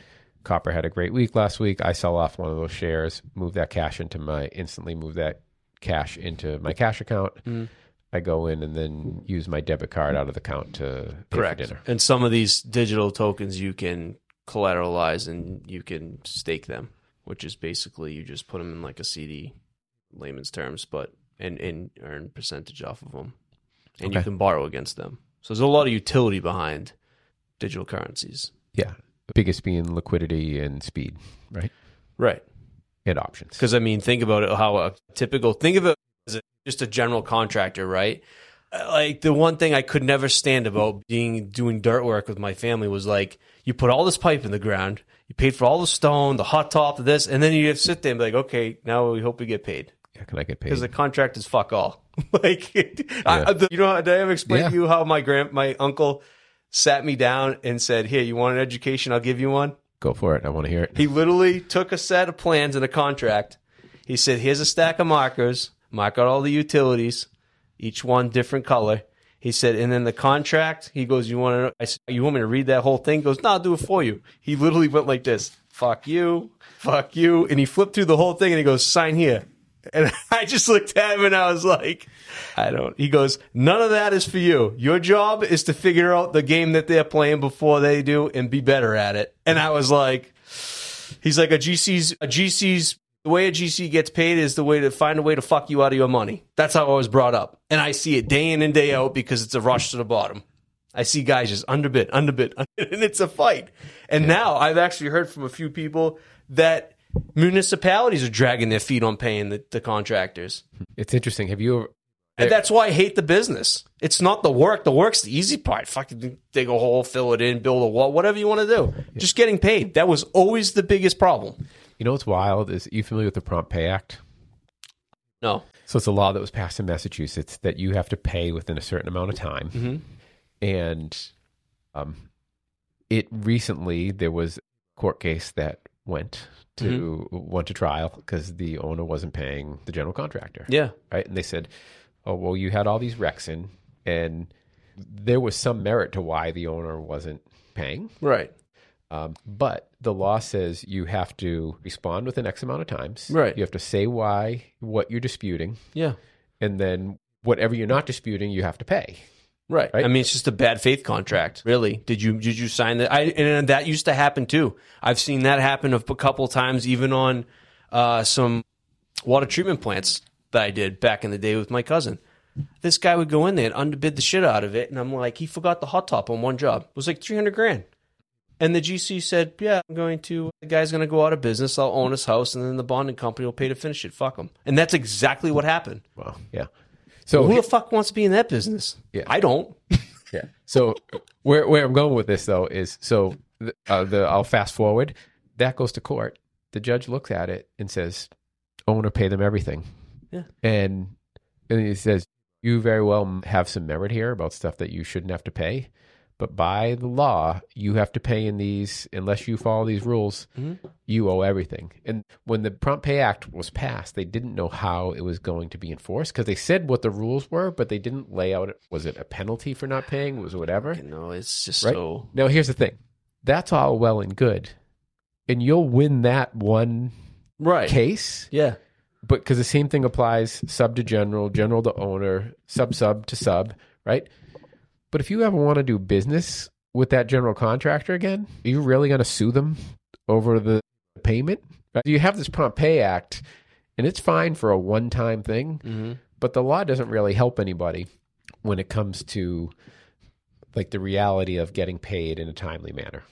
copper had a great week last week. I sell off one of those shares, move that cash into my instantly move that cash into my cash account. Mhm. I go in and then use my debit card out of the account to pay Correct. for dinner. And some of these digital tokens you can collateralize and you can stake them, which is basically you just put them in like a CD, layman's terms, but and and earn percentage off of them, and you can borrow against them. So there's a lot of utility behind digital currencies. Yeah. Biggest being liquidity and speed, right? Right. And options. Because I mean, think about it. How a typical think of it as a, just a general contractor, right? Uh, Like the one thing I could never stand about being doing dirt work with my family was like you put all this pipe in the ground, you paid for all the stone, the hot top, this, and then you have to sit there and be like, okay, now we hope we get paid Yeah, can I get paid? because the contract is fuck all. like, I, the- you know, did I ever explain Yeah. to you how my grand my uncle sat me down and said, "Here, you want an education? I'll give you one." Go for it. I want to hear it. He literally took a set of plans and a contract. He said, "Here's a stack of markers. Mark out all the utilities, each one different color." He said, and then the contract. He goes, "You want to? I said, you want me to read that whole thing?" He goes, "No, I'll do it for you." He literally went like this: "Fuck you, fuck you," and he flipped through the whole thing and he goes, "Sign here." And I just looked at him and I was like, I don't. He goes, none of that is for you. Your job is to figure out the game that they're playing before they do and be better at it. And I was like, he's like a GC's a GC's the way a GC gets paid is the way to find a way to fuck you out of your money. That's how I was brought up, and I see it day in and day out because it's a rush to the bottom. I see guys just underbid, underbid, underbid and it's a fight. And now I've actually heard from a few people that municipalities are dragging their feet on paying the, the contractors. It's interesting. Have you ever, And that's why I hate the business. It's not the work. The work's the easy part. Fucking dig a hole, fill it in, build a wall, whatever you want to do. Just getting paid. That was always the biggest problem. You know what's wild? Is you familiar with the Prompt Pay Act? No. So it's a law that was passed in Massachusetts that you have to pay within a certain amount of time. Mhm. And um, it recently there was a court case that went to went to trial because the owner wasn't paying the general contractor. Yeah. Right. And they said, Oh, well, you had all these wrecks in and there was some merit to why the owner wasn't paying. Right. Um, but the law says you have to respond within X amount of times. Right. You have to say why, what you're disputing, Yeah. and then whatever you're not disputing, you have to pay. Right. Right? I mean, it's just a bad faith contract. Really? Did you did you sign that? I and that used to happen too. I've seen that happen a couple times, even on uh, some water treatment plants that I did back in the day with my cousin. This guy would go in there and underbid the shit out of it, and I'm like, he forgot the hot top on one job. It was like three hundred grand. And the GC said, "Yeah, I'm going to. The guy's going to go out of business. I'll own his house, and then the bonding company will pay to finish it. Fuck him." And that's exactly what happened. Well, yeah. So Who the fuck wants to be in that business? Yeah. I don't. yeah. So where where I'm going with this though is so the, uh, the I'll fast forward. That goes to court. The judge looks at it and says, "Owner, pay them everything." Yeah. And and he says, "You very well have some merit here about stuff that you shouldn't have to pay." But by the law, you have to pay in these unless you follow these rules. Mm-hmm. You owe everything. And when the Prompt Pay Act was passed, they didn't know how it was going to be enforced because they said what the rules were, but they didn't lay out. Was it a penalty for not paying? Was it whatever? You know, it's just Right. so. Now, here's the thing. That's all well and good, and you'll win that one Right. case. Yeah. But because the same thing applies sub to general, general to owner, sub sub to sub, right? But if you ever want to do business with that general contractor again, are you really going to sue them over the payment? Right? You have this Prompt Pay Act, and it's fine for a one time thing, Mm-hmm. but the law doesn't really help anybody when it comes to like the reality of getting paid in a timely manner.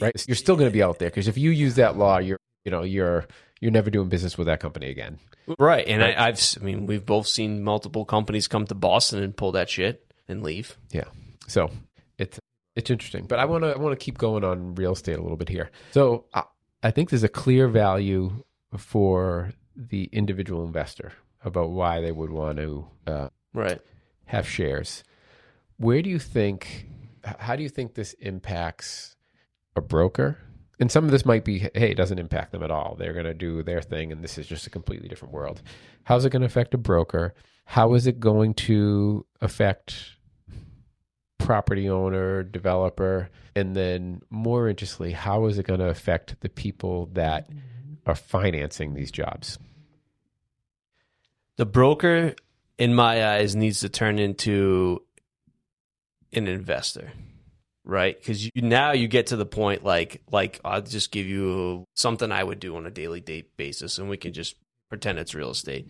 Right? You're still going to be out there because if you use that law, you're you know you're you're never doing business with that company again. Right. And I, I've, I mean, we've both seen multiple companies come to Boston and pull that shit and leave. Yeah. So it's it's interesting, but I want to I want to keep going on real estate a little bit here. So I, I think there's a clear value for the individual investor about why they would want to uh, Right. have shares. Where do you think? How do you think this impacts a broker? And some of this might be, hey, it doesn't impact them at all. They're going to do their thing, and this is just a completely different world. How's it going to affect a broker? How is it going to affect property owner, developer, and then more interestingly, how is it going to affect the people that are financing these jobs? The broker in my eyes, needs to turn into an investor, right? Because you, now you get to the point like like I'll just give you something I would do on a daily date basis, and we can just pretend it's real estate.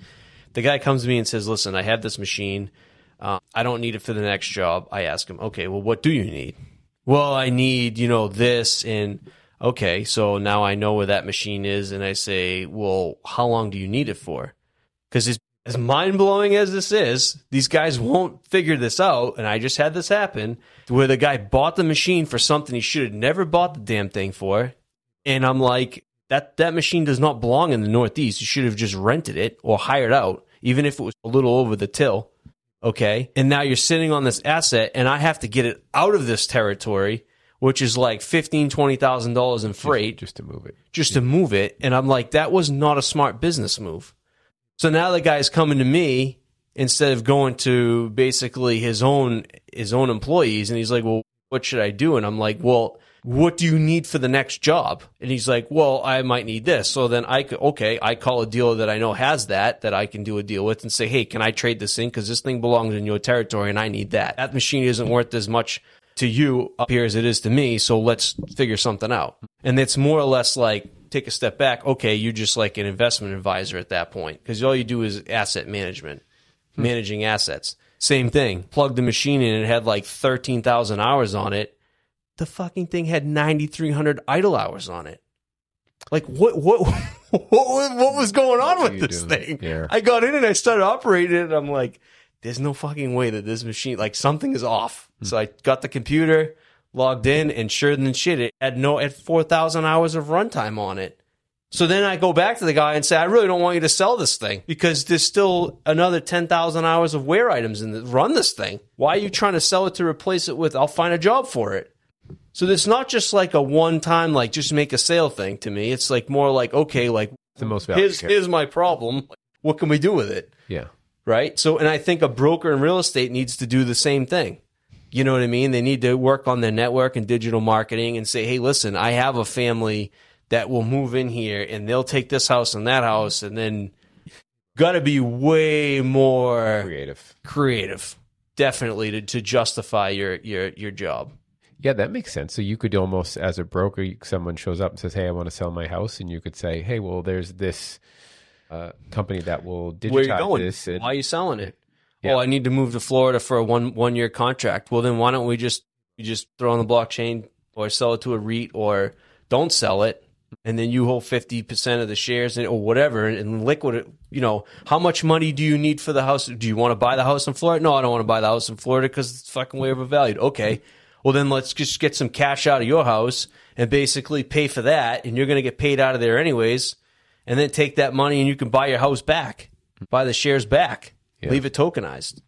The guy comes to me and says, "Listen, I have this machine. Uh, I don't need it for the next job." I ask him, "Okay, well, what do you need?" Well, I need you know this and okay, so now I know where that machine is, and I say, well, how long do you need it for? Because as mind blowing as this is, these guys won't figure this out. And I just had this happen where the guy bought the machine for something he should have never bought the damn thing for. And I'm like, that, that machine does not belong in the Northeast. You should have just rented it or hired out, even if it was a little over the till. Okay. And now you're sitting on this asset and I have to get it out of this territory which is like fifteen, twenty thousand dollars in freight just, just to move it, just to move it. And I'm like, that was not a smart business move. So now the guy's coming to me instead of going to basically his own his own employees, and he's like, well, what should I do? And I'm like, well. What do you need for the next job? And he's like, well, I might need this. So then I could, okay, I call a dealer that I know has that, that I can do a deal with and say, hey, can I trade this in? Cause this thing belongs in your territory and I need that. That machine isn't worth as much to you up here as it is to me. So let's figure something out. And it's more or less like take a step back. Okay, you're just like an investment advisor at that point because all you do is asset management, hmm. managing assets. Same thing. Plug the machine in and it had like 13,000 hours on it. The fucking thing had 9,300 idle hours on it. Like what, what, what, what was going on with this thing? Yeah. I got in and I started operating it and I'm like, there's no fucking way that this machine, like something is off. Hmm. So I got the computer, logged in, and sure than shit, it had no, at 4,000 hours of runtime on it. So then I go back to the guy and say, I really don't want you to sell this thing because there's still another 10,000 hours of wear items in the, run this thing. Why are you trying to sell it to replace it with, I'll find a job for it. So it's not just like a one time, like just make a sale thing to me. It's like more like, okay, like the most here's, here's my problem. What can we do with it? Yeah right? So, and I think a broker in real estate needs to do the same thing. You know what I mean? They need to work on their network and digital marketing and say, hey, listen, I have a family that will move in here and they'll take this house and that house and then got to be way more creative. Creative. Definitely to, to justify your, your, your job. Yeah, that makes sense. So you could almost, as a broker, someone shows up and says, "Hey, I want to sell my house," and you could say, "Hey, well, there's this uh, company that will digitize Where you going? this. And, Why are you selling it? Yeah. I need to move to Florida for a one one year contract. Well, then why don't we just you just throw on the blockchain or sell it to a REIT or don't sell it, and then you hold fifty percent of the shares in, or whatever, and, and liquid it. You know, how much money do you need for the house? Do you want to buy the house in Florida? No, I don't want to buy the house in Florida because it's fucking way overvalued. Okay, well then let's just get some cash out of your house and basically pay for that, and you're going to get paid out of there anyways and then take that money and you can buy your house back, buy the shares back, yeah. leave it tokenized.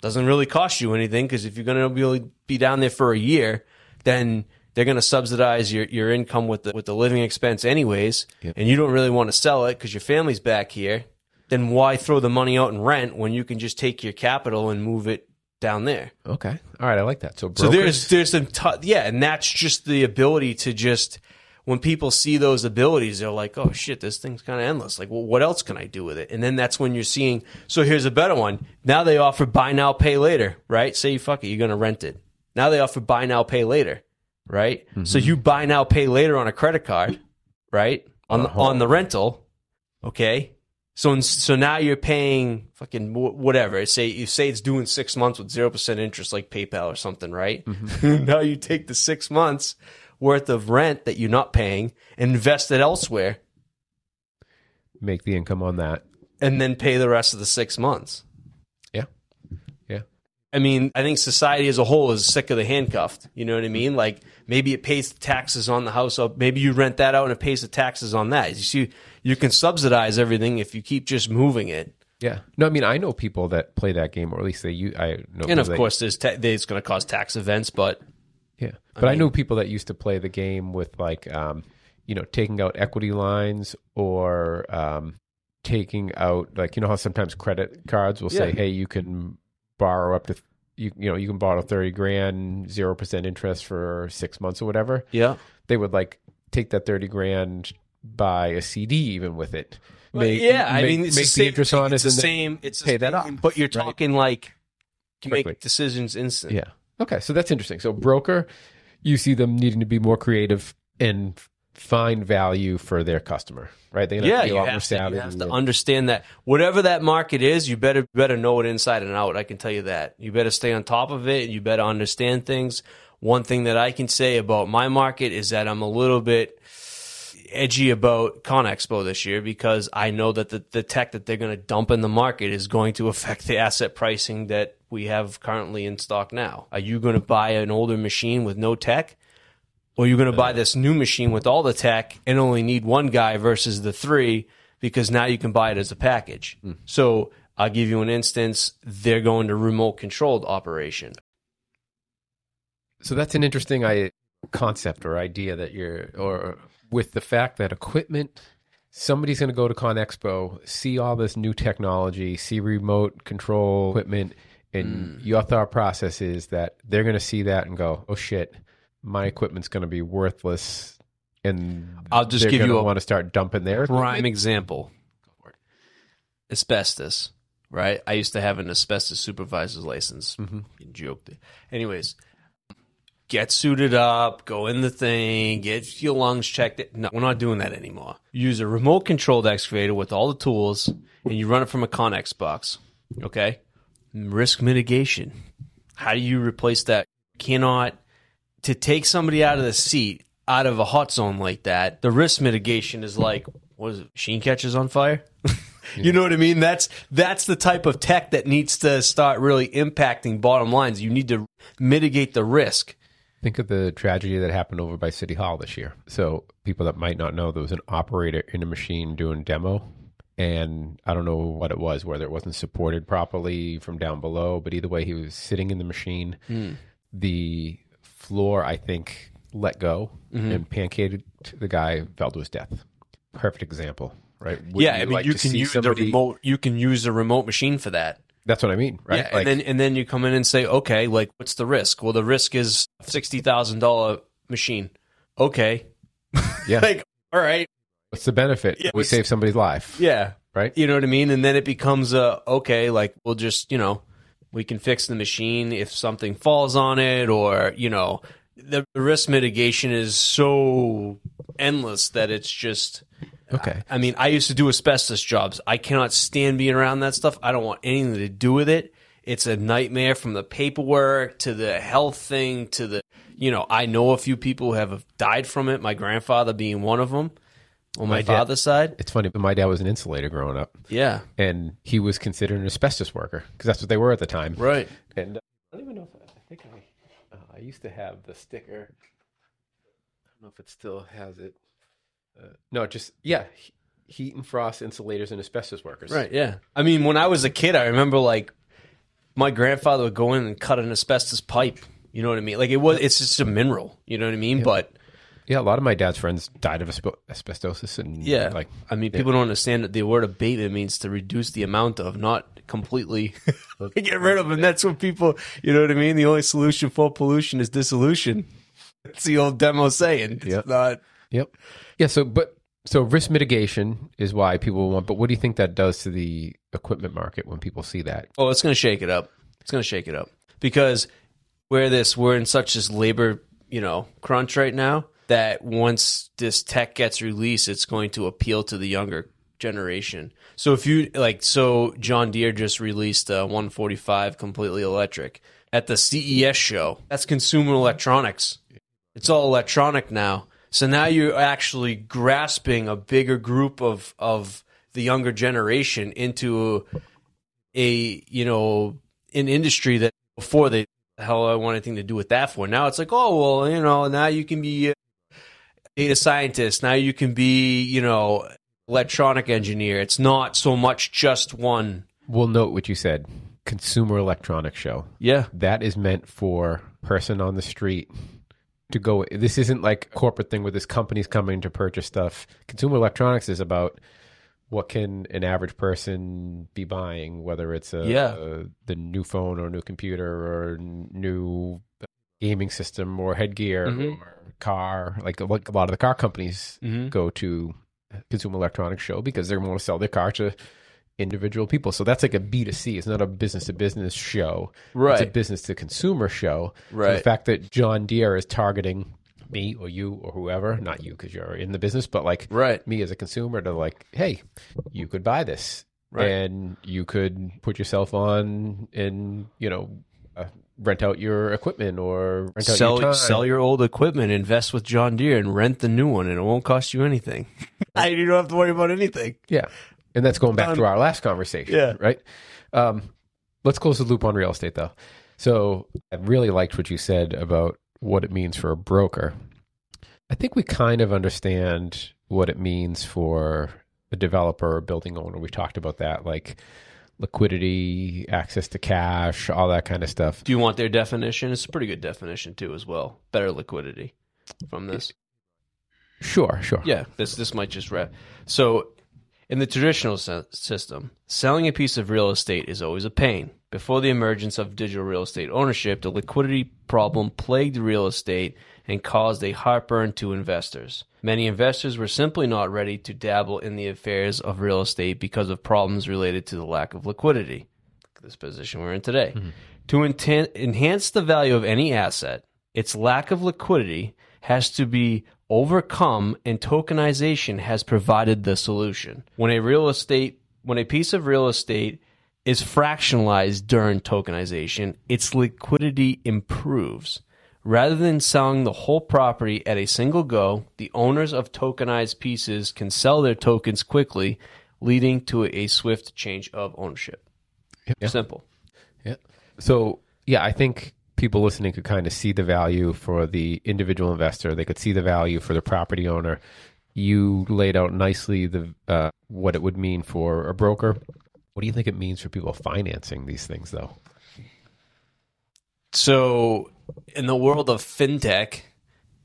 Doesn't really cost you anything because if you're going to be, be down there for a year, then they're going to subsidize your, your income with the with the living expense anyways, yep. and you don't really want to sell it because your family's back here. Then why throw the money out in rent when you can just take your capital and move it down there? Okay, all right, I like that. So, brokers- so there's there's some t- yeah, and that's just the ability to just when people see those abilities, they're like, oh shit, this thing's kind of endless. Like, well, what else can I do with it? And then that's when you're seeing, so here's a better one. Now they offer buy now, pay later, right? Say, you fuck it, you're going to rent it. Now they offer buy now, pay later, right? Mm-hmm. So you buy now, pay later on a credit card, right? On uh-huh. on the rental. Okay. So, so now you're paying fucking whatever. Say you say it's doing six months with zero percent interest, like PayPal or something, right? Mm-hmm. now you take the six months worth of rent that you're not paying invest it elsewhere. Make the income on that. And then pay the rest of the six months. Yeah. Yeah. I mean, I think society as a whole is sick of the handcuffed. You know what I mean? Like maybe it pays the taxes on the house. Up. Maybe you rent that out and it pays the taxes on that. You see, you can subsidize everything if you keep just moving it. Yeah. No, I mean, I know people that play that game, or at least they. You, I know. And of course, there's ta- it's going to cause tax events, but yeah, but I, mean, I, knew people that used to play the game with like, um, you know, taking out equity lines or um, taking out like you know how sometimes credit cards will yeah. say, hey, you can borrow up to you you know you can borrow thirty grand zero percent interest for six months or whatever. Yeah, they would like take that thirty grand, buy a CD even with it. make, yeah, I mean, it's make the, same interest on it's it the same. It's the pay that off, but you're right? talking like to Quickly. make decisions instant. Yeah. Okay, so that's interesting. So broker, you see them needing to be more creative and find value for their customer, right? They Yeah, you have, to, you have to understand that whatever that market is, you better better know it inside and out. I can tell you that. You better stay on top of it. And you better understand things. One thing that I can say about my market is that I'm a little bit edgy about ConExpo this year because I know that the, the tech that they're going to dump in the market is going to affect the asset pricing that we have currently in stock now. Are you going to buy an older machine with no tech? Or are you're going to buy uh, this new machine with all the tech and only need one guy versus the three because now you can buy it as a package. Hmm. So I'll give you an instance. They're going to remote controlled operation. So that's an interesting I, concept or idea that you're, or with the fact that equipment, somebody's going to go to ConExpo, see all this new technology, see remote control equipment, and your thought process is that they're going to see that and go, "Oh shit, my equipment's going to be worthless," and I'll just give you a want to start dumping their prime equipment. example. Asbestos right? I used to have an asbestos supervisor's license. Mhm. you joked. Anyways get suited up go in the thing get your lungs checked no we're not doing that anymore use a remote controlled excavator with all the tools and you run it from a Conex box okay risk mitigation how do you replace that cannot to take somebody out of the seat out of a hot zone like that, the risk mitigation is like, what is it? Machine catches on fire. you know what I mean? That's that's the type of tech that needs to start really impacting bottom lines. You need to mitigate the risk. Think of the tragedy that happened over by City Hall this year. So, people that might not know, there was an operator in a machine doing demo, and I don't know what it was, whether it wasn't supported properly from down below, but either way, he was sitting in the machine. Hmm. The floor, I think, let go mm-hmm. and pancaked the guy, fell to his death. Perfect example, right? Wouldn't yeah, I mean, like you can use somebody- a remote. You can use a remote machine for that. That's what I mean, right? Yeah, and then and then you come in and say, okay, like what's the risk? Well, the risk is sixty thousand dollar machine. Okay, yeah. like all right, What's the benefit? Yeah, we save somebody's life, yeah, right? You know what I mean? And then it becomes a okay, like we'll just you know we can fix the machine if something falls on it, or you know the risk mitigation is so endless that it's just. Okay. I mean, I used to do asbestos jobs. I cannot stand being around that stuff. I don't want anything to do with it. It's a nightmare from the paperwork to the health thing to the, you know, I know a few people who have died from it. My grandfather being one of them on my, My dad- father's side. It's funny, but my dad was an insulator growing up. Yeah. and he was considered an asbestos worker because that's what they were at the time. Right. And uh, I don't even know if I, I think I, uh, I used to have the sticker. I don't know if it still has it. Uh, no, just yeah, he- heat and frost insulators and asbestos workers. Right. Yeah. I mean, when I was a kid, I remember like my grandfather would go in and cut an asbestos pipe. You know what I mean? Like it was, it's just a mineral. You know what I mean? But Yeah, a lot of my dad's friends died of asbe- asbestosis, and yeah, like I mean, people don't understand that the word abatement means to reduce the amount of, not completely get rid of. And that's what people, you know what I mean? The only solution for pollution is dissolution. That's the old demo saying. It's Yep. not. Yep. Yeah. So, but so risk mitigation is why people want. But what do you think that does to the equipment market when people see that? Oh, it's going to shake it up. It's going to shake it up because we're this we're in such this labor you know crunch right now that once this tech gets released, it's going to appeal to the younger generation. So if you like, so John Deere just released a 145 completely electric at the CES show. That's consumer electronics. It's all electronic now. So now you're actually grasping a bigger group of of the younger generation into a you know an industry that before they the hell I want anything to do with that for. Now it's like oh well you know now you can be a data scientist. Now you can be you know electronic engineer. It's not so much just one. We'll note what you said. Consumer electronics show. Yeah. That is meant for person on the street to go. This isn't like a corporate thing where this company's coming to purchase stuff. Consumer electronics is about what can an average person be buying, whether it's a, Yeah. a- the new phone or new computer or new gaming system or headgear Mhm. or car. Like like a lot of the car companies Mm-hmm. go to Consumer Electronics Show because they're going to sell their car to individual people. So that's like a B2C. It's not a business to business show. Right. It's a business to consumer show. So Right. the fact that John Deere is targeting me or you or whoever, not you because you're in the business, but like Right. me as a consumer to like, hey, you could buy this Right. and you could put yourself on and, you know, uh, rent out your equipment or rent out your Sell time. sell your old equipment, invest with John Deere, and rent the new one, and it won't cost you anything. I you don't have to worry about anything. Yeah. And that's going back Done. to our last conversation. Yeah. Right. Um, let's close the loop on real estate, though. So I really liked what you said about what it means for a broker. I think we kind of understand what it means for a developer or building owner. We talked about that, like liquidity, access to cash, all that kind of stuff. Do you want their definition? It's a pretty good definition too, as well. Better liquidity from this. Sure, sure. Yeah, this this might just wrap. So, in the traditional system, selling a piece of real estate is always a pain. Before the emergence of digital real estate ownership, the liquidity problem plagued real estate and caused a heartburn to investors. Many investors were simply not ready to dabble in the affairs of real estate because of problems related to the lack of liquidity. This position we're in today. Mm-hmm. To inten- enhance the value of any asset, its lack of liquidity has to be overcome and tokenization has provided the solution. When a real estate when a piece of real estate is fractionalized during tokenization, its liquidity improves. Rather than selling the whole property at a single go, the owners of tokenized pieces can sell their tokens quickly, leading to a swift change of ownership. Yeah. Simple. Yeah. So yeah, I think people listening could kind of see the value for the individual investor. They could see the value for the property owner. You laid out nicely the uh, what it would mean for a broker. What do you think it means for people financing these things, though? So, in the world of fintech,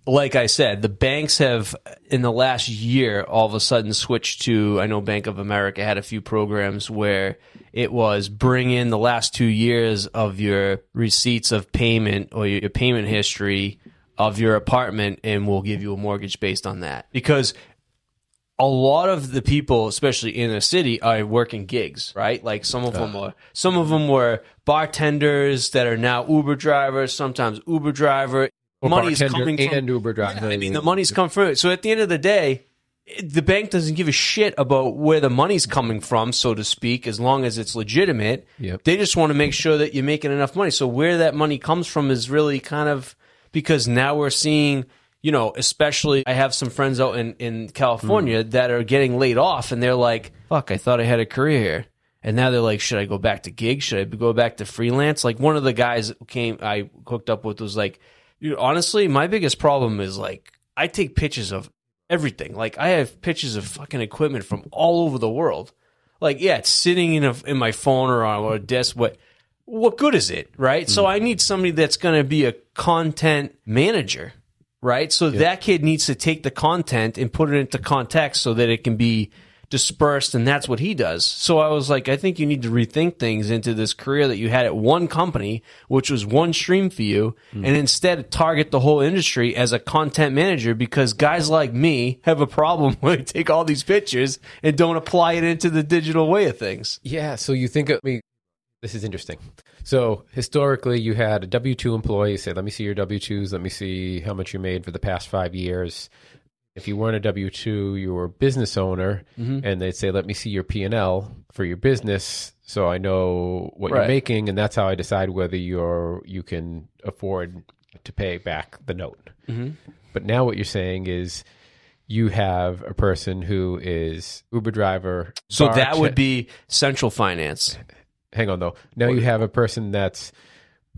like I said, the banks have in the last year all of a sudden switched to. I know Bank of America had a few programs where it was bring in the last two years of your receipts of payment or your payment history of your apartment, and we'll give you a mortgage based on that. Because a lot of the people, especially in the city, are working gigs, right? Like some of them are, some of them were bartenders that are now Uber drivers. Sometimes Uber driver. Money's Bartender coming from. and Uber driver. I mean, the money's come from it. So at the end of the day, the bank doesn't give a shit about where the money's coming from, so to speak, as long as it's legitimate. Yep. They just want to make sure that you're making enough money. So where that money comes from is really kind of because now we're seeing, you know, especially I have some friends out in, in California hmm. that are getting laid off and they're like, fuck, I thought I had a career here. And now they're like, should I go back to gigs? Should I go back to freelance? Like one of the guys came I hooked up with was like, you honestly, my biggest problem is like I take pictures of everything. Like I have pictures of fucking equipment from all over the world. Like yeah, it's sitting in a in my phone or on a desk. What what good is it, right? So mm. I need somebody that's going to be a content manager, right? So that kid needs to take the content and put it into context so that it can be dispersed and that's what he does. So I was like I think you need to rethink things into this career that you had at one company which was one stream for you hmm. and instead target the whole industry as a content manager because guys like me have a problem when they take all these pictures and don't apply it into the digital way of things. Yeah, so you think of me. This is interesting. So historically, you had a W two employee say, "Let me see your W twos. Let me see how much you made for the past five years." If you weren't a W two, you were a business owner, mm-hmm. and they'd say, "Let me see your P and L for your business, so I know what Right. you're making, and that's how I decide whether you're you can afford to pay back the note." Mm-hmm. But now what you're saying is. You have a person who is Uber driver. So that would be central finance. hang on though. Now you have a person that's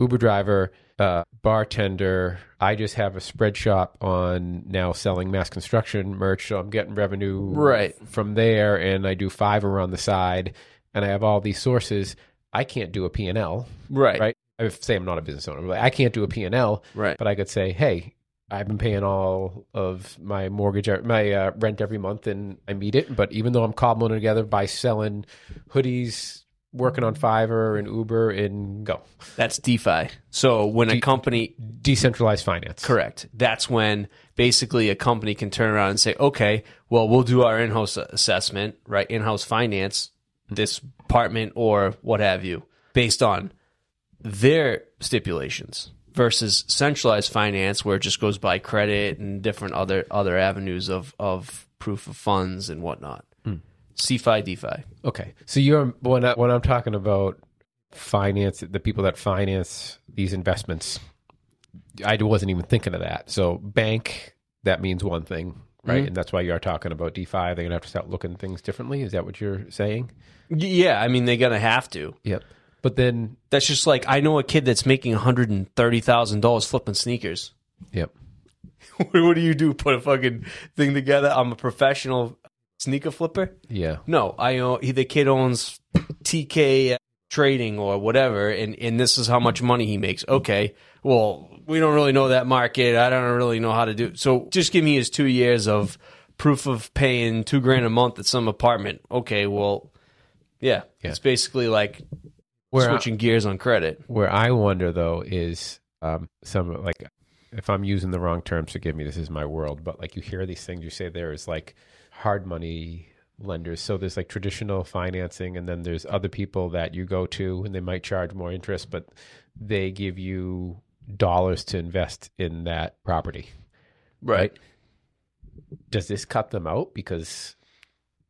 Uber driver, uh, bartender. I just have a Spreadshop on now selling mass construction merch, so I'm getting revenue Right. from there, and I do Fiverr on the side, and I have all these sources. I can't do a P and L, Right. right? I say I'm not a business owner, but I can't do a P and L, Right. but I could say, hey. I've been paying all of my mortgage, my uh, rent every month, and I meet it. But even though I'm cobbling it together by selling hoodies, working on Fiverr and Uber and go. That's DeFi. So when a company Decentralized finance. Correct. That's when basically a company can turn around and say, okay, well, we'll do our in house assessment, right? In house finance, this department or what have you, based on their stipulations versus centralized finance where it just goes by credit and different other other avenues of, of proof of funds and whatnot. CeFi, DeFi. Okay. So you're when I, when I'm talking about finance, the people that finance these investments, I wasn't even thinking of that. So bank, that means one thing, right? Mm-hmm. And that's why you are talking about DeFi. They're gonna have to start looking at things differently. Is that what you're saying? Yeah, I mean, they're going to have to. Yep. But then, That's just like, I know a kid that's making $130,000 flipping sneakers. yep. what do you do? Put a fucking thing together? I'm a professional sneaker flipper. Yeah. No, I own. He, the kid owns TK Trading or whatever, and and this is how much money he makes. Okay, well, we don't really know that market. I don't really know how to do. So just give me his two years of proof of paying two grand a month at some apartment. Okay, well, yeah, Yeah. it's basically like Where I- switching gears on credit. Where I wonder though is um, some like if I'm using the wrong terms, forgive me. This is my world, but like you hear these things, you say there is like hard money lenders. So there's like traditional financing, and then there's other people that you go to, and they might charge more interest, but they give you dollars to invest in that property. Right. Does this cut them out because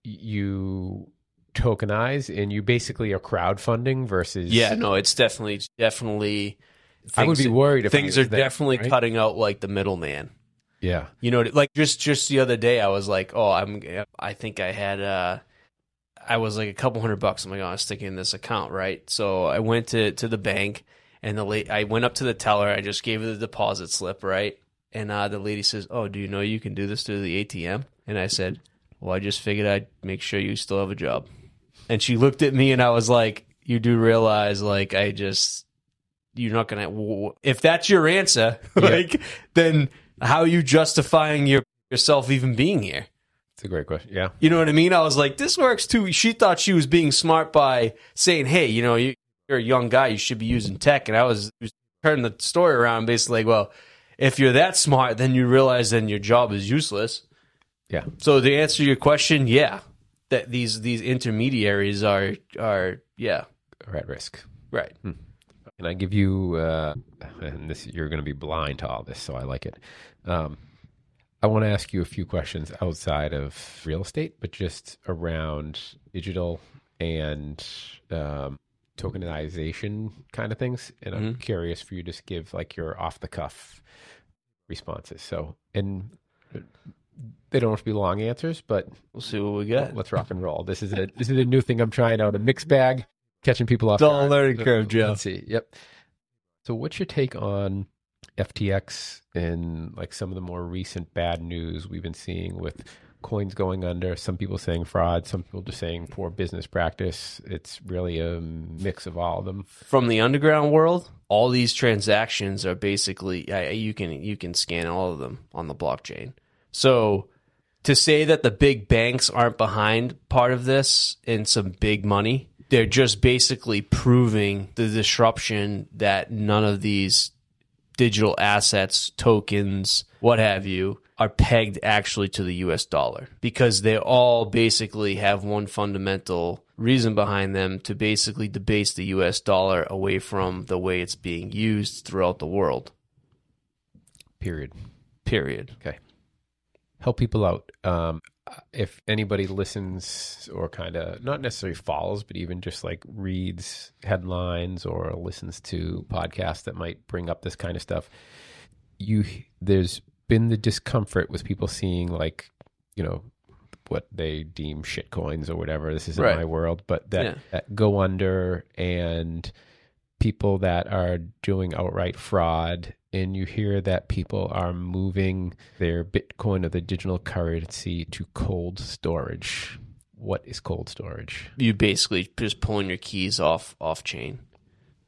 you tokenize and you basically are crowdfunding versus Yeah, no, it's definitely definitely. I would be worried if things are definitely right? cutting out like the middleman. Yeah You know, like just just the other day, I was like, oh, I'm. I think I had. uh I was like a couple hundred bucks. I'm like, oh, I'm sticking in this account, right? So I went to to the bank, and the late I went up to the teller. I just gave her the deposit slip, right? And uh, the lady says, "Oh, do you know you can do this through the ATM?" And I said, "Well, I just figured I'd make sure you still have a job." And she looked at me, and I was like, "You do realize, like, I just." You're not gonna. If that's your answer, like, then how are you justifying your yourself even being here? it's a great question yeah You know what I mean? I was like, this works too. She thought she was being smart by saying, hey, you know, you, you're a young guy, you should be using tech. And I was, was turning the story around basically like, well, if you're that smart, then you realize then your job is useless. yeah So to answer your question, yeah, that these these intermediaries are are yeah are at risk right. Can I give you? Uh, and this you're going to be blind to all this, so I like it. Um, I want to ask you a few questions outside of real estate, but just around digital and um, tokenization kind of things. And I'm curious for you to just give like your off the cuff responses. So, and they don't have to be long answers, but We'll see what we get. let's rock and roll. This is a this is a new thing I'm trying out a mixed bag, catching people off. It's all a guard. learning curve, Joe. Let's see. Yep. So, what's your take on FTX and like some of the more recent bad news we've been seeing with coins going under? Some people saying fraud, some people just saying poor business practice. It's really a mix of all of them. from the underground world, all these transactions are basically you can you can scan all of them on the blockchain. So to say that the big banks aren't behind part of this and some big money, they're just basically proving the disruption that none of these digital assets, tokens, what have you, are pegged actually to the US dollar because they all basically have one fundamental reason behind them to basically debase the US dollar away from the way it's being used throughout the world. Period. Period. Okay. Help people out. Um, if anybody listens or kind of not necessarily follows, but even just like reads headlines or listens to podcasts that might bring up this kind of stuff, you there's been the discomfort with people seeing like you know what they deem shit coins or whatever. This isn't Right. my world, but that, Yeah. that go under and people that are doing outright fraud and you hear that people are moving their bitcoin or the digital currency to cold storage what is cold storage You basically just pulling your keys off off chain.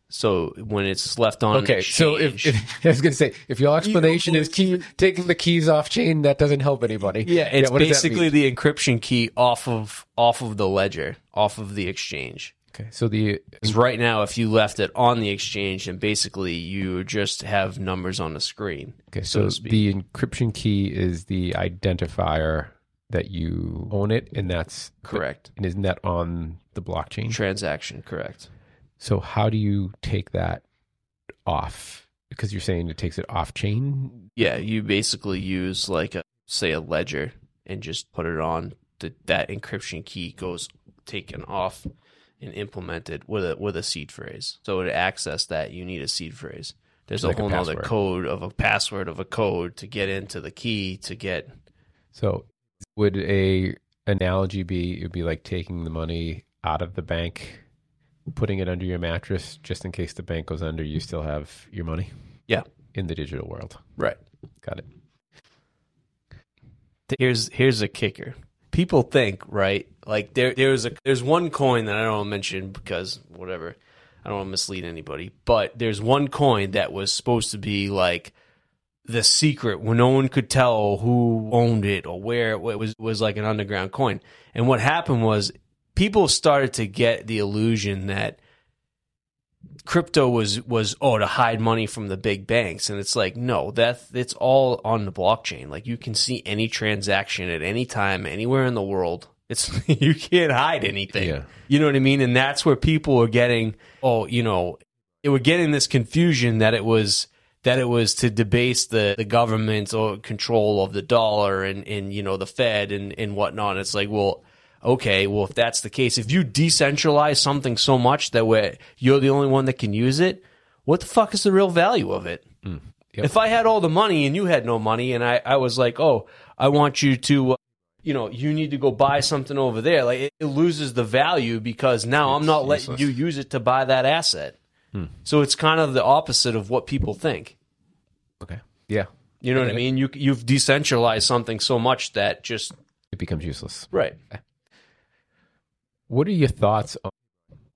So when it's left on okay so if, if i was going to say if your explanation is key taking the keys off chain that doesn't help anybody Yeah, it's what does that basically the encryption key off of off of the ledger, off of the exchange. Okay. So the right now, if you left it on the exchange, and basically you just have numbers on the screen. okay, so so to speak. the encryption key is the identifier that you own it, and that's Correct. And isn't that on the blockchain? Transaction, correct. So how do you take that off? Because you're saying it takes it off chain. Yeah, you basically use like a say a ledger and just put it on. The, that encryption key goes taken off and implemented with a with a seed phrase. So to access that, you need a seed phrase. There's Like a a whole other code of a password of a code to get into the key to get. So would a analogy be it would be like taking the money out of the bank, putting it under your mattress just in case the bank goes under, you still have your money? Yeah. In the digital world. Right. Got it. here's here's a kicker. People think right, like there there's a there's one coin that I don't want to mention because whatever, I don't want to mislead anybody. But there's one coin that was supposed to be like the secret where no one could tell who owned it or where it was was like an underground coin. And what happened was people started to get the illusion that crypto was was oh to hide money from the big banks and it's like no that it's all on the blockchain like you can see any transaction at any time anywhere in the world it's you can't hide anything Yeah. you know what i mean and that's where people were getting oh you know they were getting this confusion that it was that it was to debase the, the government or control of the dollar and, and you know the Fed and, and whatnot. It's like, well, okay, well if that's the case, if you decentralize something so much that way you're the only one that can use it, what the fuck is the real value of it? Mm. Yep. If I had all the money and you had no money, and I, I was like, oh, I want you to, you know, you need to go buy something over there, like it, it loses the value because now I'm It's not letting useless. you use it to buy that asset. Hmm. So it's kind of the opposite of what people think. Okay. Yeah. You know what I mean? You you've decentralized something so much that just It becomes useless. right. What are your thoughts on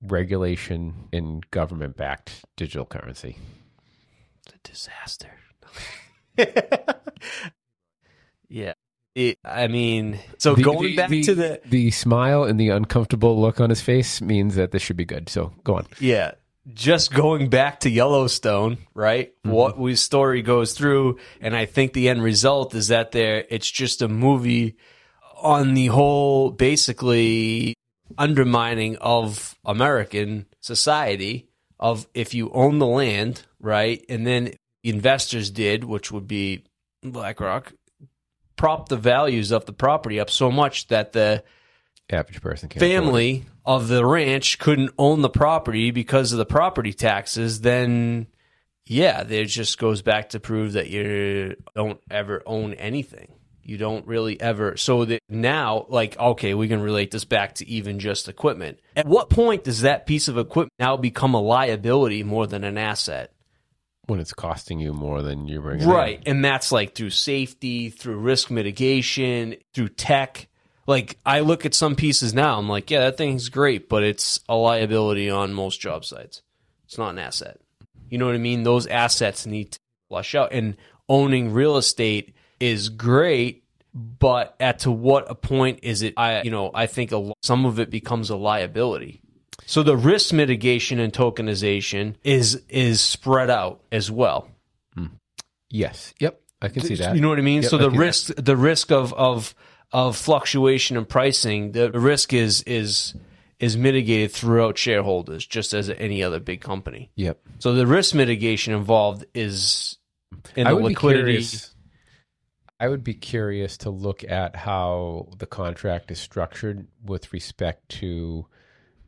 regulation in government backed digital currency? It's a disaster. yeah. It, I mean, so The- going the- back the- to the the smile and the uncomfortable look on his face means that this should be good. So go on. Yeah. Just going back to Yellowstone, right? Mm-hmm. What we story goes through, and I think the end result is that there it's just a movie on the whole basically undermining of American society of if you own the land, right? And then investors did, which would be BlackRock, prop the values of the property up so much that the Average person can't afford family of the ranch couldn't own the property because of the property taxes, then yeah, it just goes back to prove that you don't ever own anything. You don't really ever. So that now, like, okay, we can relate this back to even just equipment. At what point does that piece of equipment now become a liability more than an asset? When it's costing you more than you're bringing. in. Right. And that's like through safety, through risk mitigation, through tech. Like I look at some pieces now, I'm like, yeah, that thing's great, but it's a liability on most job sites. It's not an asset. You know what I mean? Those assets need to flush out. And owning real estate is great, but at to what a point is it? I, you know, I think a, some of it becomes a liability. So the risk mitigation and tokenization is is spread out as well. Hmm. Yes. Yep. I can see that. You know what I mean? Yep, so the risk, the risk of of of fluctuation in pricing, the risk is is is mitigated throughout shareholders, just as any other big company. Yep. So the risk mitigation involved is in I the liquidity. I would be curious to look at how the contract is structured with respect to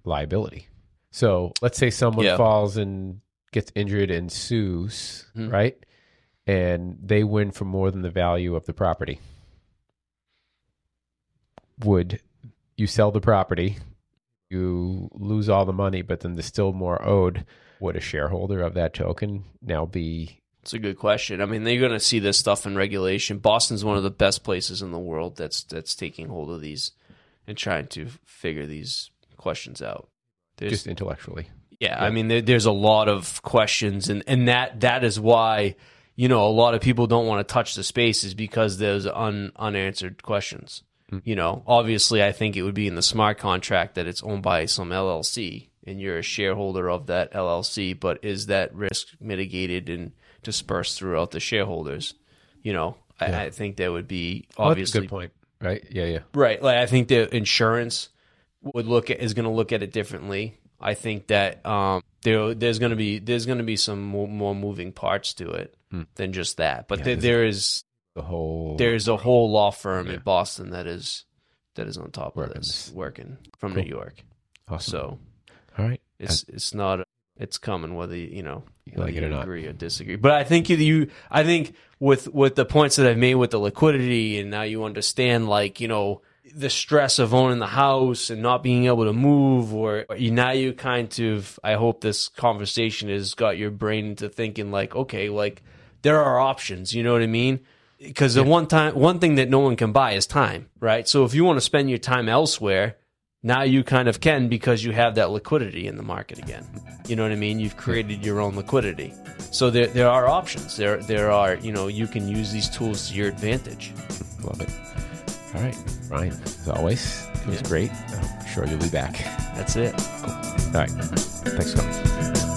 liability. So let's say someone Yeah. falls and gets injured and sues, Mhm. right? And they win for more than the value of the property. Would you sell the property? You lose all the money, but then there's still more owed. Would a shareholder of that token now be It's a good question. I mean, they're going to see this stuff in regulation. Boston's one of the best places in the world that's that's taking hold of these and trying to figure these questions out. There's, just intellectually? Yeah, I mean, there, there's a lot of questions, and and that that is why you know a lot of people don't want to touch the space is because there's un, unanswered questions. Hmm. You know, obviously, I think it would be in the smart contract that it's owned by some LLC, and you're a shareholder of that LLC, but is that risk mitigated and dispersed throughout the shareholders? You know, I, I think that would be that's a obviously good point. Right? Yeah, yeah. Right. Like I think the insurance would look at is going to look at it differently. I think that um, there there's going to be there's going to be some more, more moving parts to it than just that. But there, there is The whole there's a whole law firm in Boston that is that is on top Working of this working from Cool. New York. awesome. So All right. it's it's not it's coming whether you you know You like it or not. agree or disagree. But I think you, you I think with with the points that I've made with the liquidity and now you understand like you know the stress of owning the house and not being able to move or you now you kind of I hope this conversation has got your brain into thinking like okay like there are options you know what I mean because the one time one thing that no one can buy is time right so if you want to spend your time elsewhere now you kind of can because you have that liquidity in the market again. You know what I mean? You've created your own liquidity. So there there are options. There there are, you know, you can use these tools to your advantage. Love it. All right, Ryan. As always, it was Yeah. great. I'm sure you'll be back. That's it. All right. Mm-hmm. Thanks for coming.